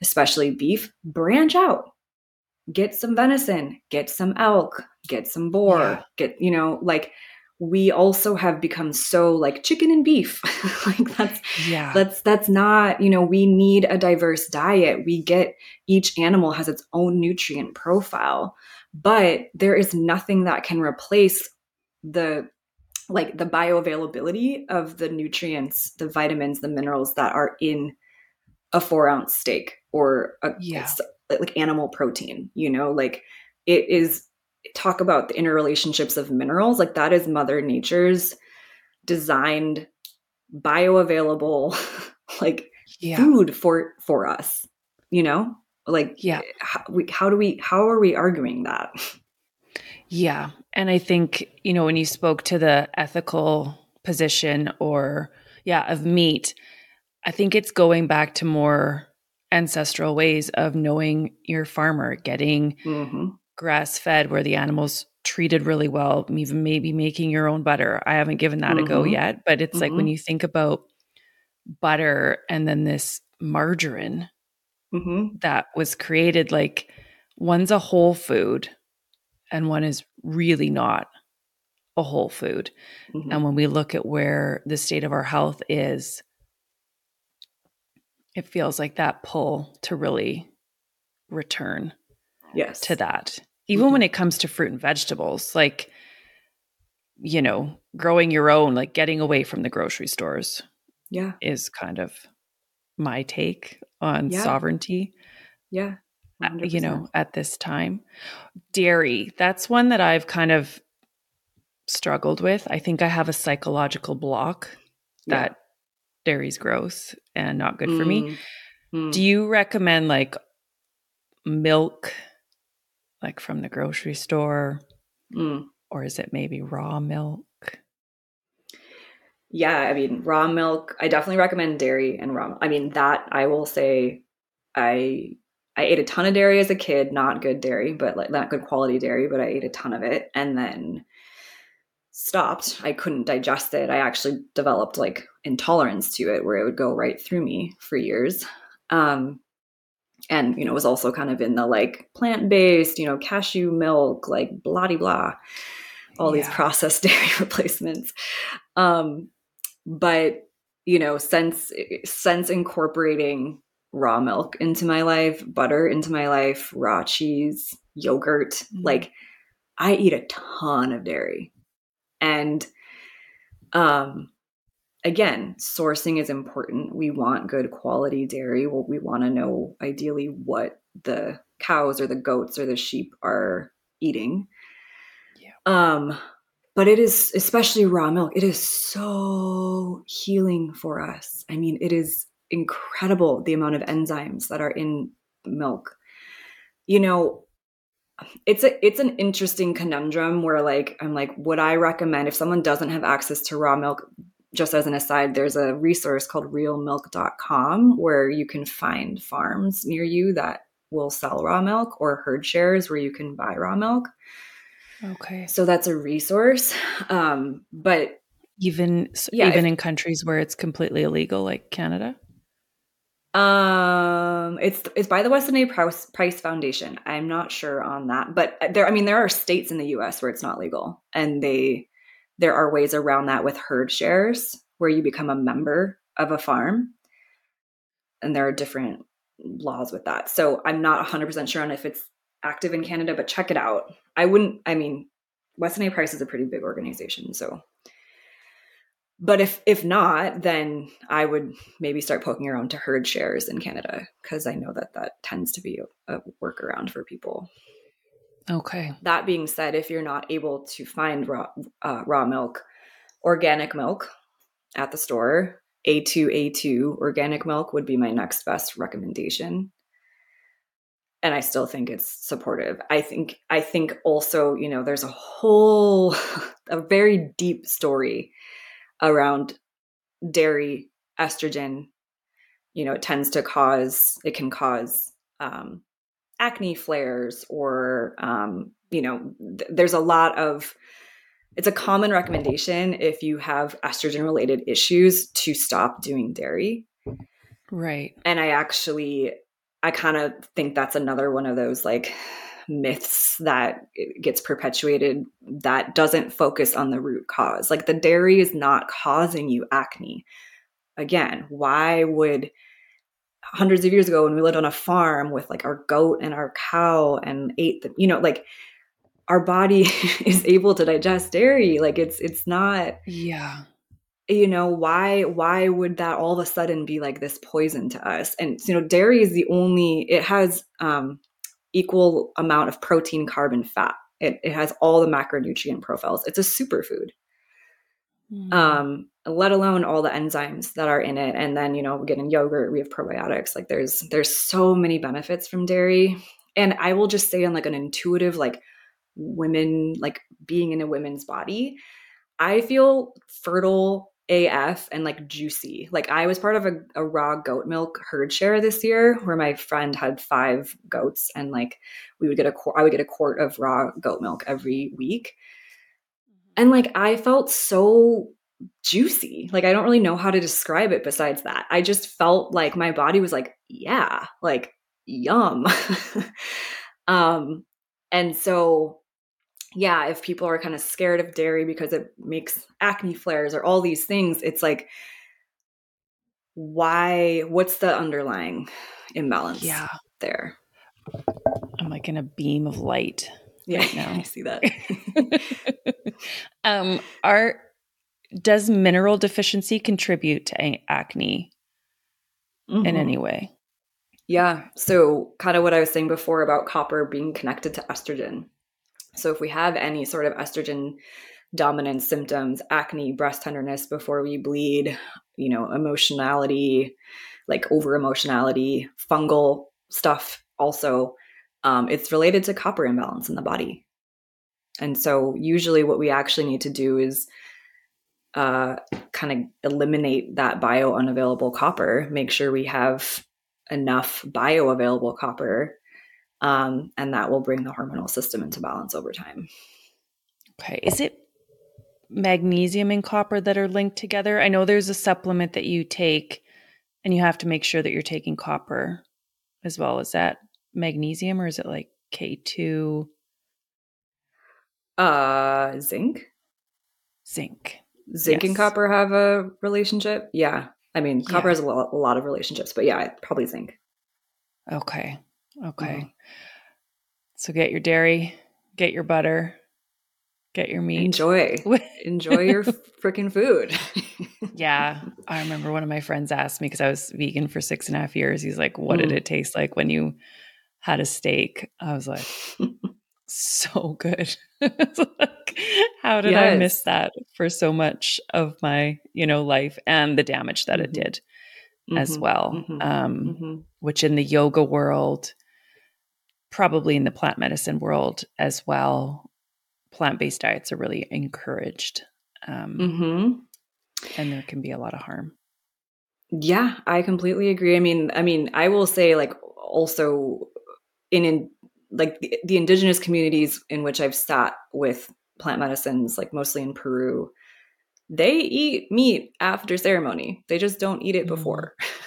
especially beef. Branch out, get some venison, get some elk, get some boar, yeah. get, you know, like we also have become so like chicken and beef like that's yeah that's that's not you know we need a diverse diet we get each animal has its own nutrient profile but there is nothing that can replace the like the bioavailability of the nutrients, the vitamins, the minerals that are in a four ounce steak or a, yeah. like animal protein, you know, like it is talk about the interrelationships of minerals. Like that is mother nature's designed bioavailable like yeah. food for, for us, you know, like, yeah, eh, how, we, how do we, how are we arguing that? Yeah. And I think, you know, when you spoke to the ethical position or, yeah, of meat, I think it's going back to more ancestral ways of knowing your farmer, getting mm-hmm. grass fed where the animals treated really well, even maybe making your own butter. I haven't given that mm-hmm. a go mm-hmm. yet, but it's mm-hmm. like when you think about butter and then this margarine mm-hmm. that was created, like one's a whole food and one is really not a whole food. Mm-hmm. And when we look at where the state of our health is, it feels like that pull to really return yes to that even mm-hmm. when it comes to fruit and vegetables like you know growing your own like getting away from the grocery stores yeah is kind of my take on yeah. sovereignty yeah uh, you know at this time dairy that's one that i've kind of struggled with i think i have a psychological block yeah. that dairy's gross and not good mm. for me mm. do you recommend like milk like from the grocery store? Mm. Or is it maybe raw milk? Yeah, I mean, raw milk, I definitely recommend dairy and raw. I mean, that I will say I I ate a ton of dairy as a kid, not good dairy, but like not good quality dairy, but I ate a ton of it and then stopped. I couldn't digest it. I actually developed like intolerance to it where it would go right through me for years. Um, and you know was also kind of in the like plant-based you know cashew milk like blah blah blah all yeah. these processed dairy replacements um but you know since since incorporating raw milk into my life butter into my life raw cheese yogurt mm-hmm. like i eat a ton of dairy and um again, sourcing is important. We want good quality dairy. Well, we want to know ideally what the cows or the goats or the sheep are eating. Yeah. Um, but it is especially raw milk. It is so healing for us. I mean, it is incredible the amount of enzymes that are in milk. You know, it's a it's an interesting conundrum where like I'm like would I recommend if someone doesn't have access to raw milk just as an aside, there's a resource called realmilk.com where you can find farms near you that will sell raw milk or herd shares where you can buy raw milk. Okay. So that's a resource. Um, but even yeah, even if, in countries where it's completely illegal like Canada? Um, it's it's by the Weston A. Price, Price Foundation. I'm not sure on that, but there. I mean, there are states in the U.S. where it's not legal, and they there are ways around that with herd shares where you become a member of a farm. And there are different laws with that. So I'm not 100% sure on if it's active in Canada, but check it out. I wouldn't, I mean, Weston A. Price is a pretty big organization. So, but if if not, then I would maybe start poking around to herd shares in Canada because I know that that tends to be a, a workaround for people. Okay. That being said, if you're not able to find raw, uh, raw milk, organic milk at the store, A2A2 organic milk would be my next best recommendation. And I still think it's supportive. I think I think also, you know, there's a whole a very deep story around dairy estrogen. You know, it tends to cause it can cause um, acne flares or um, you know th- there's a lot of it's a common recommendation if you have estrogen related issues to stop doing dairy right and i actually i kind of think that's another one of those like myths that gets perpetuated that doesn't focus on the root cause. Like the dairy is not causing you acne. Again why would hundreds of years ago when we lived on a farm with like our goat and our cow and ate the you know like our body is able to digest dairy. Like it's it's not yeah. you know why why would that all of a sudden be like this poison to us? And you know dairy is the only it has um equal amount of protein carbon fat. It, it has all the macronutrient profiles. It's a superfood. Mm. um let alone all the enzymes that are in it. And then you know we get in yogurt we have probiotics. Like there's there's so many benefits from dairy. And i will just say on like an intuitive like women like being in a women's body i feel fertile AF and like juicy. Like I was part of a, a, raw goat milk herd share this year where my friend had five goats and like we would get a quart, I would get a quart of raw goat milk every week. Mm-hmm. And like I felt so juicy. Like I don't really know how to describe it besides that. I just felt like my body was like, yeah, like yum. um and so yeah, if people are kind of scared of dairy because it makes acne flares or all these things, it's like, why? What's the underlying imbalance? Yeah, there. I'm like in a beam of light. Yeah, right now. I see that. um, are does mineral deficiency contribute to acne mm-hmm. in any way? Yeah. So, kind of what I was saying before about copper being connected to estrogen. So if we have any sort of estrogen dominant symptoms, acne, breast tenderness before we bleed, you know, emotionality, like over emotionality, fungal stuff also, um, it's related to copper imbalance in the body. And so usually what we actually need to do is uh, kind of eliminate that bio unavailable copper, make sure we have enough bioavailable copper um, and that will bring the hormonal system into balance over time. Okay. Is it magnesium and copper that are linked together? I know there's a supplement that you take and you have to make sure that you're taking copper as well. Is that magnesium or is it like K2? Uh, zinc. Zinc. Zinc yes. and copper have a relationship. Yeah. I mean, copper yeah. has a lot, a lot of relationships, but yeah, probably zinc. Okay. Okay. Mm-hmm. So get your dairy, get your butter, get your meat. Enjoy. Enjoy your freaking food. yeah. I remember one of my friends asked me because I was vegan for six and a half years. He's like, What mm. did it taste like when you had a steak? I was like, So good. like, how did yes. I miss that for so much of my, you know, life and the damage that mm-hmm. it did mm-hmm. as well? Mm-hmm. Um, mm-hmm. which in the yoga world, probably in the plant medicine world as well, plant based diets are really encouraged. Um, mm-hmm. And there can be a lot of harm. Yeah, I completely agree. I mean, I mean, I will say, like, also in, in like the, the indigenous communities in which I've sat with plant medicines, like mostly in Peru, they eat meat after ceremony. They just don't eat it mm. before.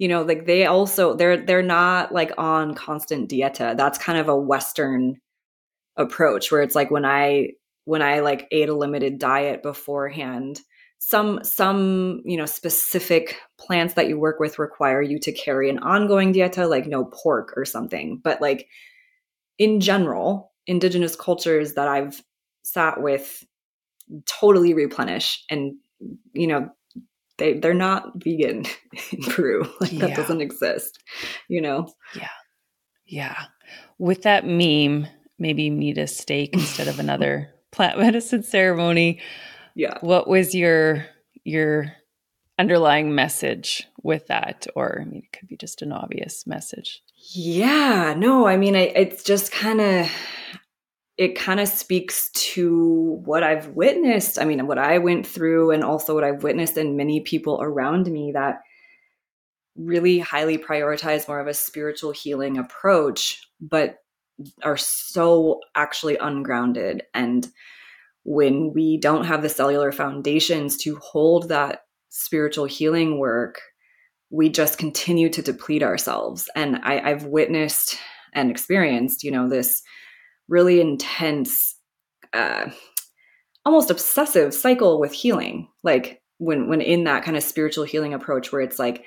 you know like they also they're they're not like on constant dieta. That's kind of a western approach where it's like when i when i like ate a limited diet beforehand some some you know specific plants that you work with require you to carry an ongoing dieta like no pork or something. But like in general indigenous cultures that i've sat with totally replenish and you know they they're not vegan in Peru. Like yeah. that doesn't exist, you know. Yeah. Yeah. With that meme, maybe you need a steak instead of another plant medicine ceremony. Yeah. What was your your underlying message with that or I mean it could be just an obvious message. Yeah, no, I mean I, it's just kind of it kind of speaks to what I've witnessed. I mean, what I went through, and also what I've witnessed in many people around me that really highly prioritize more of a spiritual healing approach, but are so actually ungrounded. And when we don't have the cellular foundations to hold that spiritual healing work, we just continue to deplete ourselves. And I, I've witnessed and experienced, you know, this really intense, uh, almost obsessive cycle with healing. Like when when in that kind of spiritual healing approach, where it's like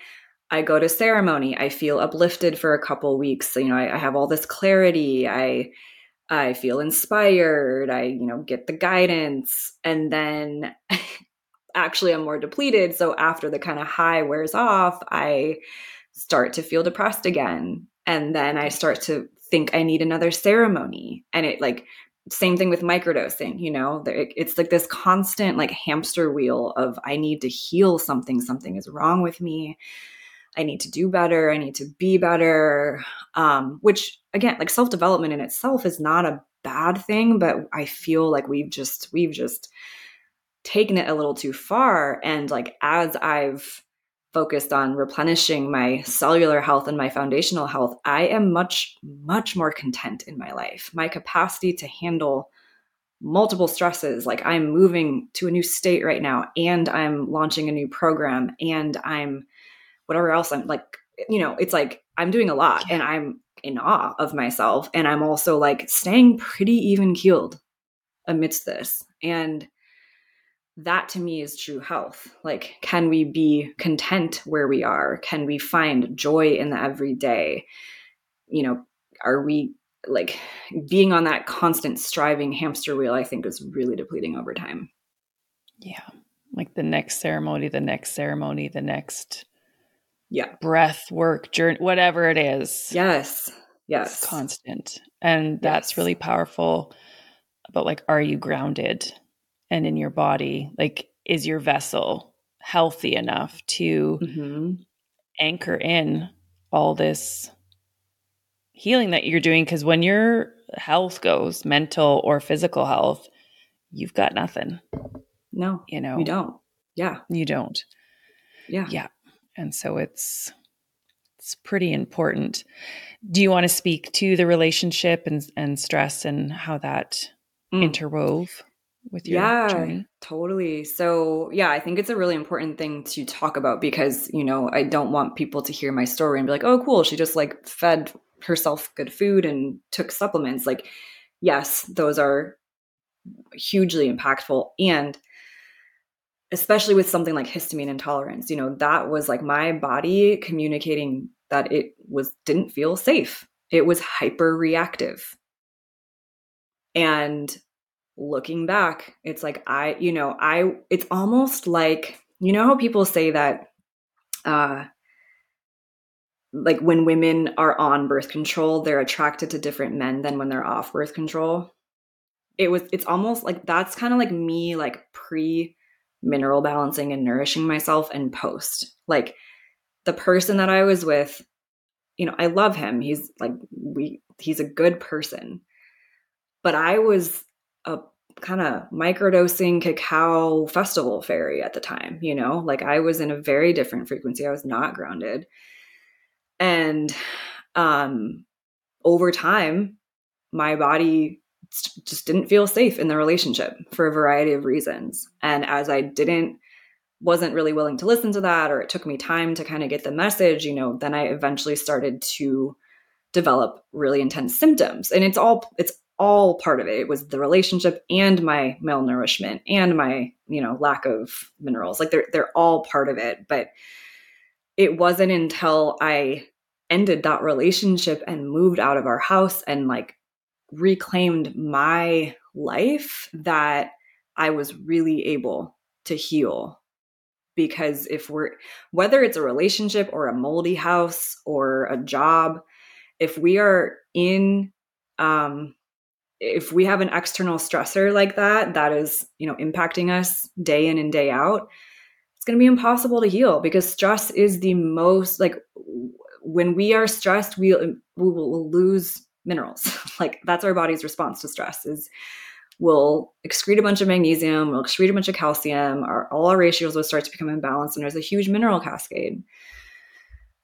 I go to ceremony, I feel uplifted for a couple weeks. You know, I, I have all this clarity. I I feel inspired. I you know get the guidance, and then actually I'm more depleted. So after the kind of high wears off, I start to feel depressed again. And then I start to think I need another ceremony. And it like, same thing with microdosing, you know, it's like this constant like hamster wheel of I need to heal something, something is wrong with me. I need to do better. I need to be better. Um, which again, like self development in itself is not a bad thing, but I feel like we've just, we've just taken it a little too far and like as i've focused on replenishing my cellular health and my foundational health i am much much more content in my life. My capacity to handle multiple stresses like i'm moving to a new state right now and i'm launching a new program and i'm whatever else i'm like you know it's like i'm doing a lot and i'm in awe of myself and i'm also like staying pretty even keeled amidst this. And that to me is true health. Like can we be content where we are? Can we find joy in the everyday? You know are we like being on that constant striving hamster wheel i think is really depleting over time. Yeah. Like the next ceremony the next ceremony the next yeah. breath work journey whatever it is. Yes. Yes. It's constant. And that's yes. really powerful. But like are you grounded and in your body like is your vessel healthy enough to mm-hmm. anchor in all this healing that you're doing? Because when your health goes mental or physical health you've got nothing. No you know? you don't. Yeah. You don't. Yeah. Yeah. And so it's it's pretty important. Do you want to speak to the relationship and and stress and how that mm. interwove with your yeah, journey? Totally. So, yeah, I think it's a really important thing to talk about because, you know, I don't want people to hear my story and be like, "Oh, cool, she just like fed herself good food and took supplements." Like, yes, those are hugely impactful and especially with something like histamine intolerance, you know, that was like my body communicating that it was didn't feel safe. It was hyper reactive. And looking back, it's like I, you know, I it's almost like you know how people say that uh like when women are on birth control, they're attracted to different men than when they're off birth control. It was it's almost like that's kind of like me like pre mineral balancing and nourishing myself and post. Like the person that I was with, you know, I love him. He's like we he's a good person. But I was a kind of microdosing cacao festival fairy at the time, you know? Like I was in a very different frequency. I was not grounded. And um over time my body just didn't feel safe in the relationship for a variety of reasons. And as I didn't wasn't really willing to listen to that or it took me time to kind of get the message, you know, then I eventually started to develop really intense symptoms. And it's all it's all part of it. It was the relationship and my malnourishment and my, you know, lack of minerals. Like they're they're all part of it, but it wasn't until I ended that relationship and moved out of our house and like reclaimed my life that I was really able to heal. Because if we're, whether it's a relationship or a moldy house or a job, if we are in, um, if we have an external stressor like that, that is, you know, impacting us day in and day out, it's going to be impossible to heal because stress is the most, like, when we are stressed, we, we will lose minerals. like that's our body's response to stress is we'll excrete a bunch of magnesium, we'll excrete a bunch of calcium, our, all our ratios will start to become imbalanced and there's a huge mineral cascade.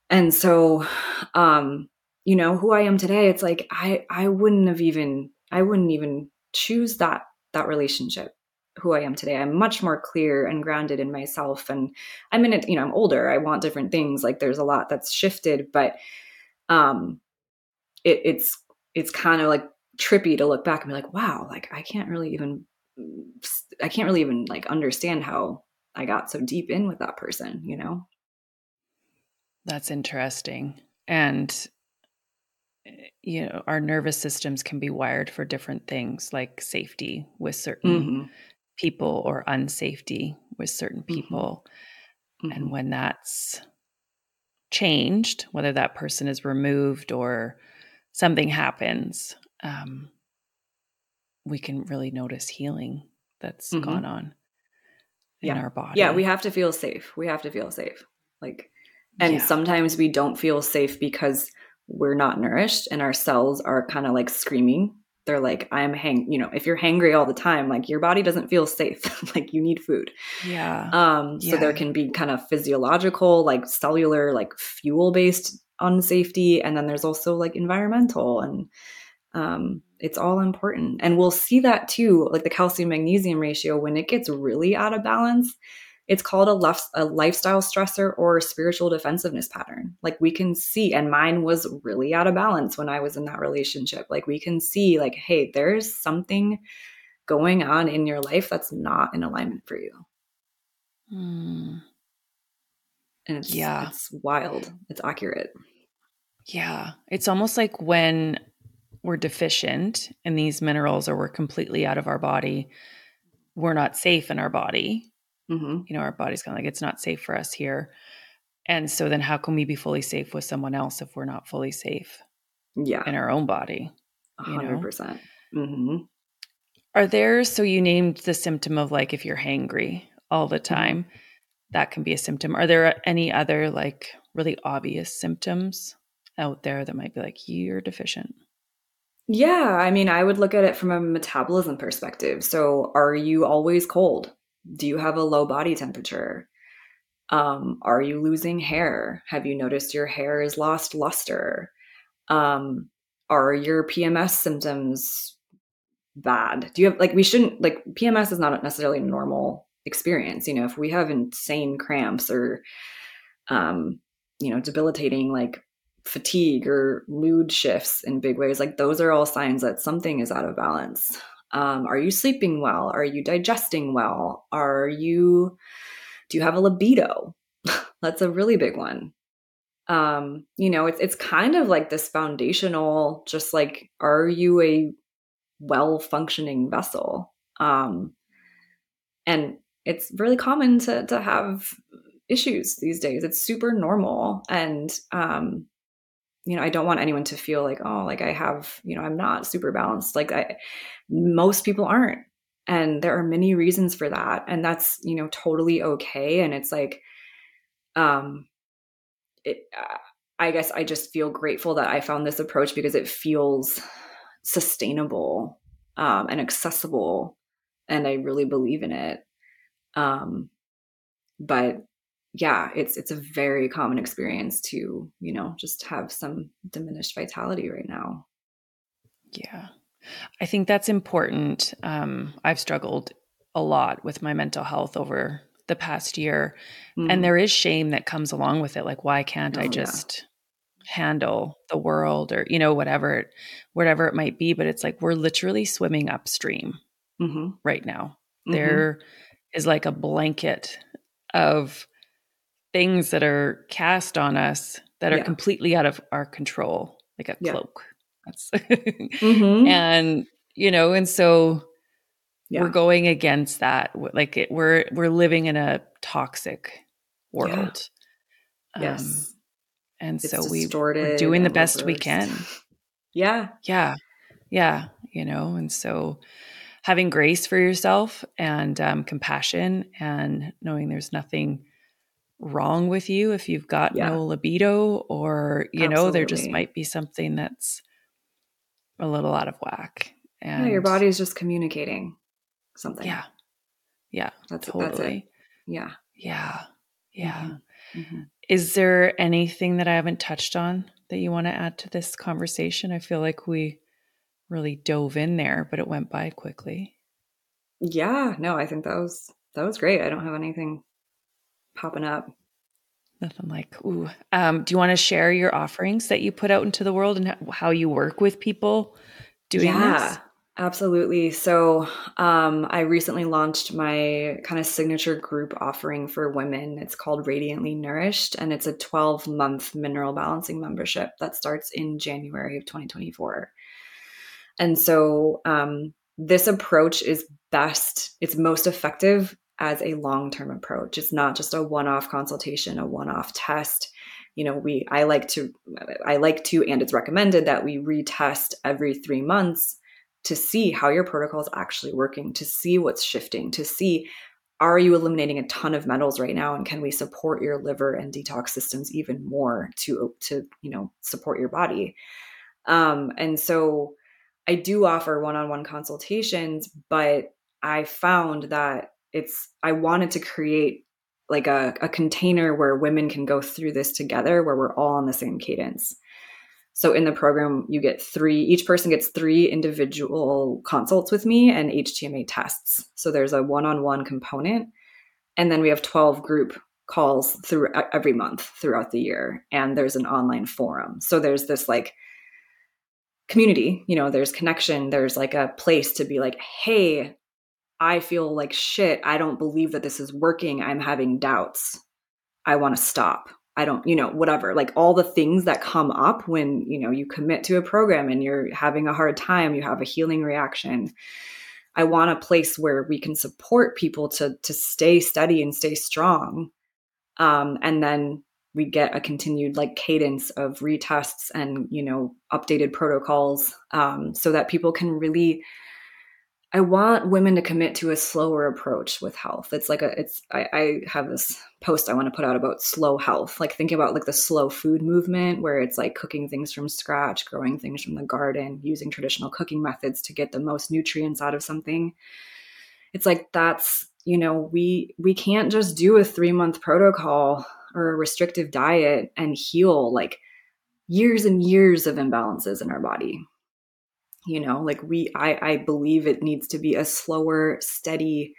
And so um you know who I am today it's like I I wouldn't have even I wouldn't even choose that that relationship who I am today. I'm much more clear and grounded in myself and I'm in it, you know, I'm older. I want different things. Like there's a lot that's shifted, but um it, it's it's kind of like trippy to look back and be like, wow, like I can't really even I can't really even like understand how I got so deep in with that person, you know? That's interesting. And you know, our nervous systems can be wired for different things like safety with certain mm-hmm. people or unsafety with certain mm-hmm. people. Mm-hmm. And when that's changed, whether that person is removed or something happens, um, we can really notice healing that's mm-hmm. gone on in our body. Yeah, we have to feel safe. We have to feel safe. Like, and yeah. sometimes we don't feel safe because we're not nourished and our cells are kind of like screaming. They're like i'm hang you know if you're hangry all the time like your body doesn't feel safe. Like you need food. Yeah. Um so Yeah. there can be kind of physiological like cellular like fuel based unsafety and then there's also like environmental and um it's all important. And we'll see that too like the calcium magnesium ratio when it gets really out of balance it's called a, lef- a lifestyle stressor or spiritual defensiveness pattern like we can see and mine was really out of balance when i was in that relationship like we can see like hey there's something going on in your life that's not in alignment for you Hmm. and it's Yeah. it's wild it's accurate Yeah. It's almost like when we're deficient in these minerals or we're completely out of our body, we're not safe in our body. Hmm You know, our body's kind of like, it's not safe for us here. And so then how can we be fully safe with someone else if we're not fully safe yeah in our own body? a you know? hundred percent hmm Are there, so you named the symptom of like if you're hangry all the time, that can be a symptom. Are there any other like really obvious symptoms out there that might be like, you're deficient? Yeah, I mean, I would look at it from a metabolism perspective. So, are you always cold? Do you have a low body temperature? Um, are you losing hair? Have you noticed your hair has lost luster? Um, are your PMS symptoms bad? Do you have like we shouldn't like PMS is not necessarily a normal experience. You know, if we have insane cramps or um, you know, debilitating like fatigue or mood shifts in big ways, like those are all signs that something is out of balance. Um, are you sleeping well? Are you digesting well? Are you, do you have a libido? That's a really big one. Um, you know, it's it's kind of like this foundational, just like, are you a well functioning vessel? Um, and it's really common to to have issues these days. It's super normal, and um, you know, I don't want anyone to feel like, oh, like I have, you know, I'm not super balanced. Like I, most people aren't, and there are many reasons for that, and that's you know totally okay. And it's like, um, it. Uh, I guess I just feel grateful that I found this approach because it feels sustainable um, and accessible, and I really believe in it. Um, but yeah, it's it's a very common experience to you know just have some diminished vitality right now. Yeah. I think that's important. Um, I've struggled a lot with my mental health over the past year. Mm. And there is shame that comes along with it. Like, why can't Oh, I yeah. just handle the world or, you know, whatever, it- whatever it might be? But it's like we're literally swimming upstream Mhm. right now. Mhm. There is like a blanket of things that are cast on us that are Yeah. completely out of our control, like a Yeah. cloak. That's Mhm. and you know, and so yeah. we're going against that. Like it, we're we're living in a toxic world. Um, yes, and it's so we, we're doing the best we can. Yeah, Yeah. Yeah. You know, and so having grace for yourself and um, compassion and knowing there's nothing wrong with you if you've got Yeah. no libido or, you know, there just might be something that's a little out of whack. And yeah. Your body is just communicating something. Yeah. Yeah. that's totally. that's it. Yeah, Yeah. Yeah. Mhm. Is there anything that I haven't touched on that you want to add to this conversation? I feel like we really dove in there, but it went by quickly. yeah. No, I think that was that was great. I don't have anything popping up. Nothing like, ooh. Um, do you want to share your offerings that you put out into the world and how you work with people doing yeah, this? absolutely. So, um, I recently launched my kind of signature group offering for women. It's called Radiantly Nourished, and it's a 12 month mineral balancing membership that starts in January of 2024. And so, um, this approach is best, it's most effective as a long term approach. It's not just a one off consultation, a one off test. You know, we, I like to, I like to, and it's recommended that we retest every three months to see how your protocol is actually working, to see what's shifting, to see are you eliminating a ton of metals right now and can we support your liver and detox systems even more to to you know support your body um and so I do offer one-on-one consultations, but I found that it's I wanted to create like a, a container where women can go through this together where we're all on the same cadence. So in the program, you get three, each person gets three individual consults with me and HTMA tests. So there's a one on one component. And then we have 12 group calls through every month throughout the year. And there's an online forum. So there's this like community, you know, there's connection, there's like a place to be like, hey, I feel like shit. I don't believe that this is working. I'm having doubts. I want to stop. I don't, you know, whatever. Like all the things that come up when, you know, you commit to a program and you're having a hard time, you have a healing reaction. I want a place where we can support people to to stay steady and stay strong. Um, and then we get a continued like cadence of retests and you know updated protocols um, so that people can really I want women to commit to a slower approach with health. It's like a, it's, I, I, have this post I want to put out about slow health. Like think about like the slow food movement where it's like cooking things from scratch, growing things from the garden, using traditional cooking methods to get the most nutrients out of something. It's like that's, you know, we, we can't just do a three month protocol or a restrictive diet and heal like years and years of imbalances in our body you know like we i i believe it needs to be a slower steady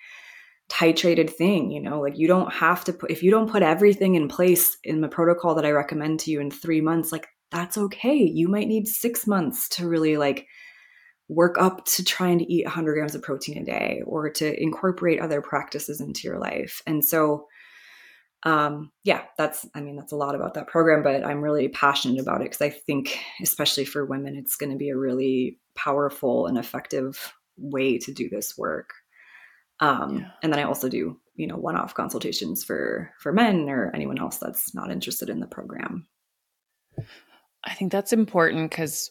titrated thing you know? Like you don't have to put if you don't put everything in place in the protocol that i recommend to you in 3 months like that's okay. You might need 6 months to really like work up to trying to eat 100 grams of protein a day or to incorporate other practices into your life. And so um, yeah, that's, I mean, that's a lot about that program, but I'm really passionate about it because I think, especially for women, it's going to be a really powerful and effective way to do this work. Um, yeah. And then I also do, you know, one-off consultations for for men or anyone else that's not interested in the program. I think that's important because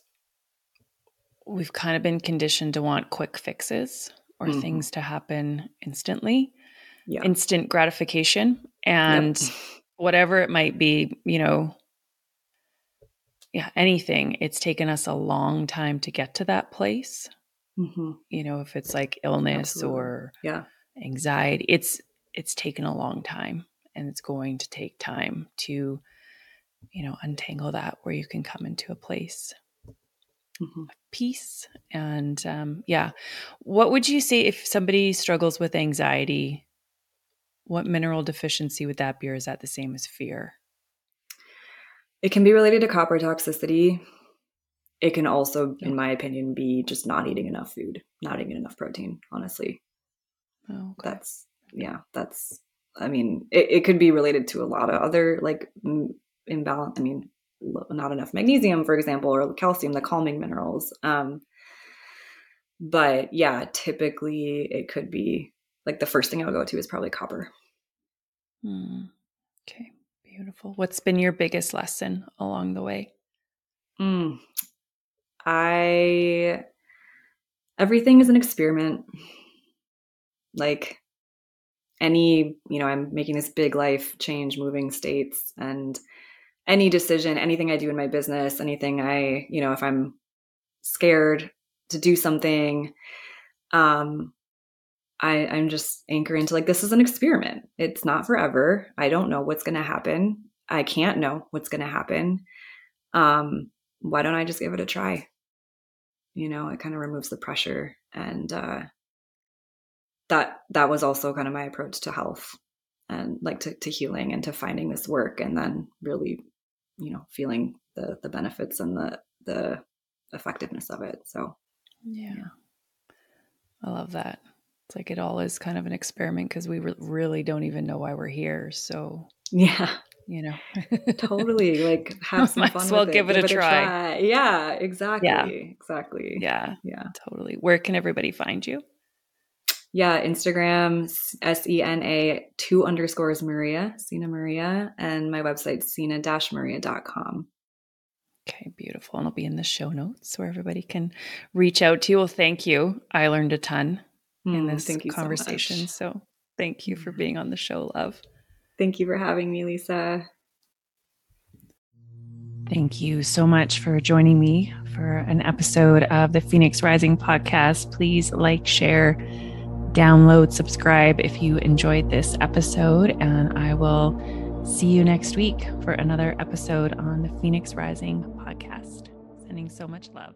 we've kind of been conditioned to want quick fixes or mm-hmm. things to happen instantly yeah. instant gratification and yep. whatever it might be, you know, yeah, anything. It's taken us a long time to get to that place. Mm-hmm. You know, if it's like illness Absolutely. or yeah, anxiety, it's it's taken a long time, and it's going to take time to, you know, untangle that where you can come into a place mm-hmm. of peace. And um, yeah, what would you say if somebody struggles with anxiety? What mineral deficiency would that be, or is that the same as fear? It can be related to copper toxicity. It can also, in my opinion, be just not eating enough food, not eating enough protein, honestly. Oh, okay. That's, yeah, that's, I mean, it, it could be related to a lot of other like imbalance. I mean, not enough magnesium, for example, or calcium, the calming minerals. Um, but yeah, typically it could be like the first thing I'll go to is probably copper. Hmm. Okay, beautiful. What's been your biggest lesson along the way? Mm. I everything is an experiment. Like any, you know, I'm making this big life change, moving states, and any decision, anything I do in my business, anything I, you know, if I'm scared to do something, um, I, I'm just anchoring to like, this is an experiment. It's not forever. I don't know what's going to happen. I can't know what's going to happen. Um, why don't I just give it a try? You know, it kind of removes the pressure. And uh, that that was also kind of my approach to health and like to, to healing and to finding this work and then really, you know, feeling the the benefits and the the effectiveness of it. So yeah. yeah. I love that. It's like it all is kind of an experiment because we re- really don't even know why we're here. So yeah, you know, totally like have some Might fun. well give, it. give, it, a, try. try. Yeah, exactly. Yeah. exactly. Yeah, yeah, totally. Where can everybody find you? Yeah, Instagram S E N A two underscores Maria Sena Maria, and my website Sena Maria.com. Okay, beautiful. And it'll be in the show notes where everybody can reach out to you. Well, thank you. I learned a ton in mm, this conversation. So, so, thank you for mm-hmm. being on the show, love. Thank you for having me, Lisa. Thank you so much for joining me for an episode of the Phoenix Rising podcast. Please like, share, download, subscribe if you enjoyed this episode, and I will see you next week for another episode on the Phoenix Rising podcast. Sending so much love.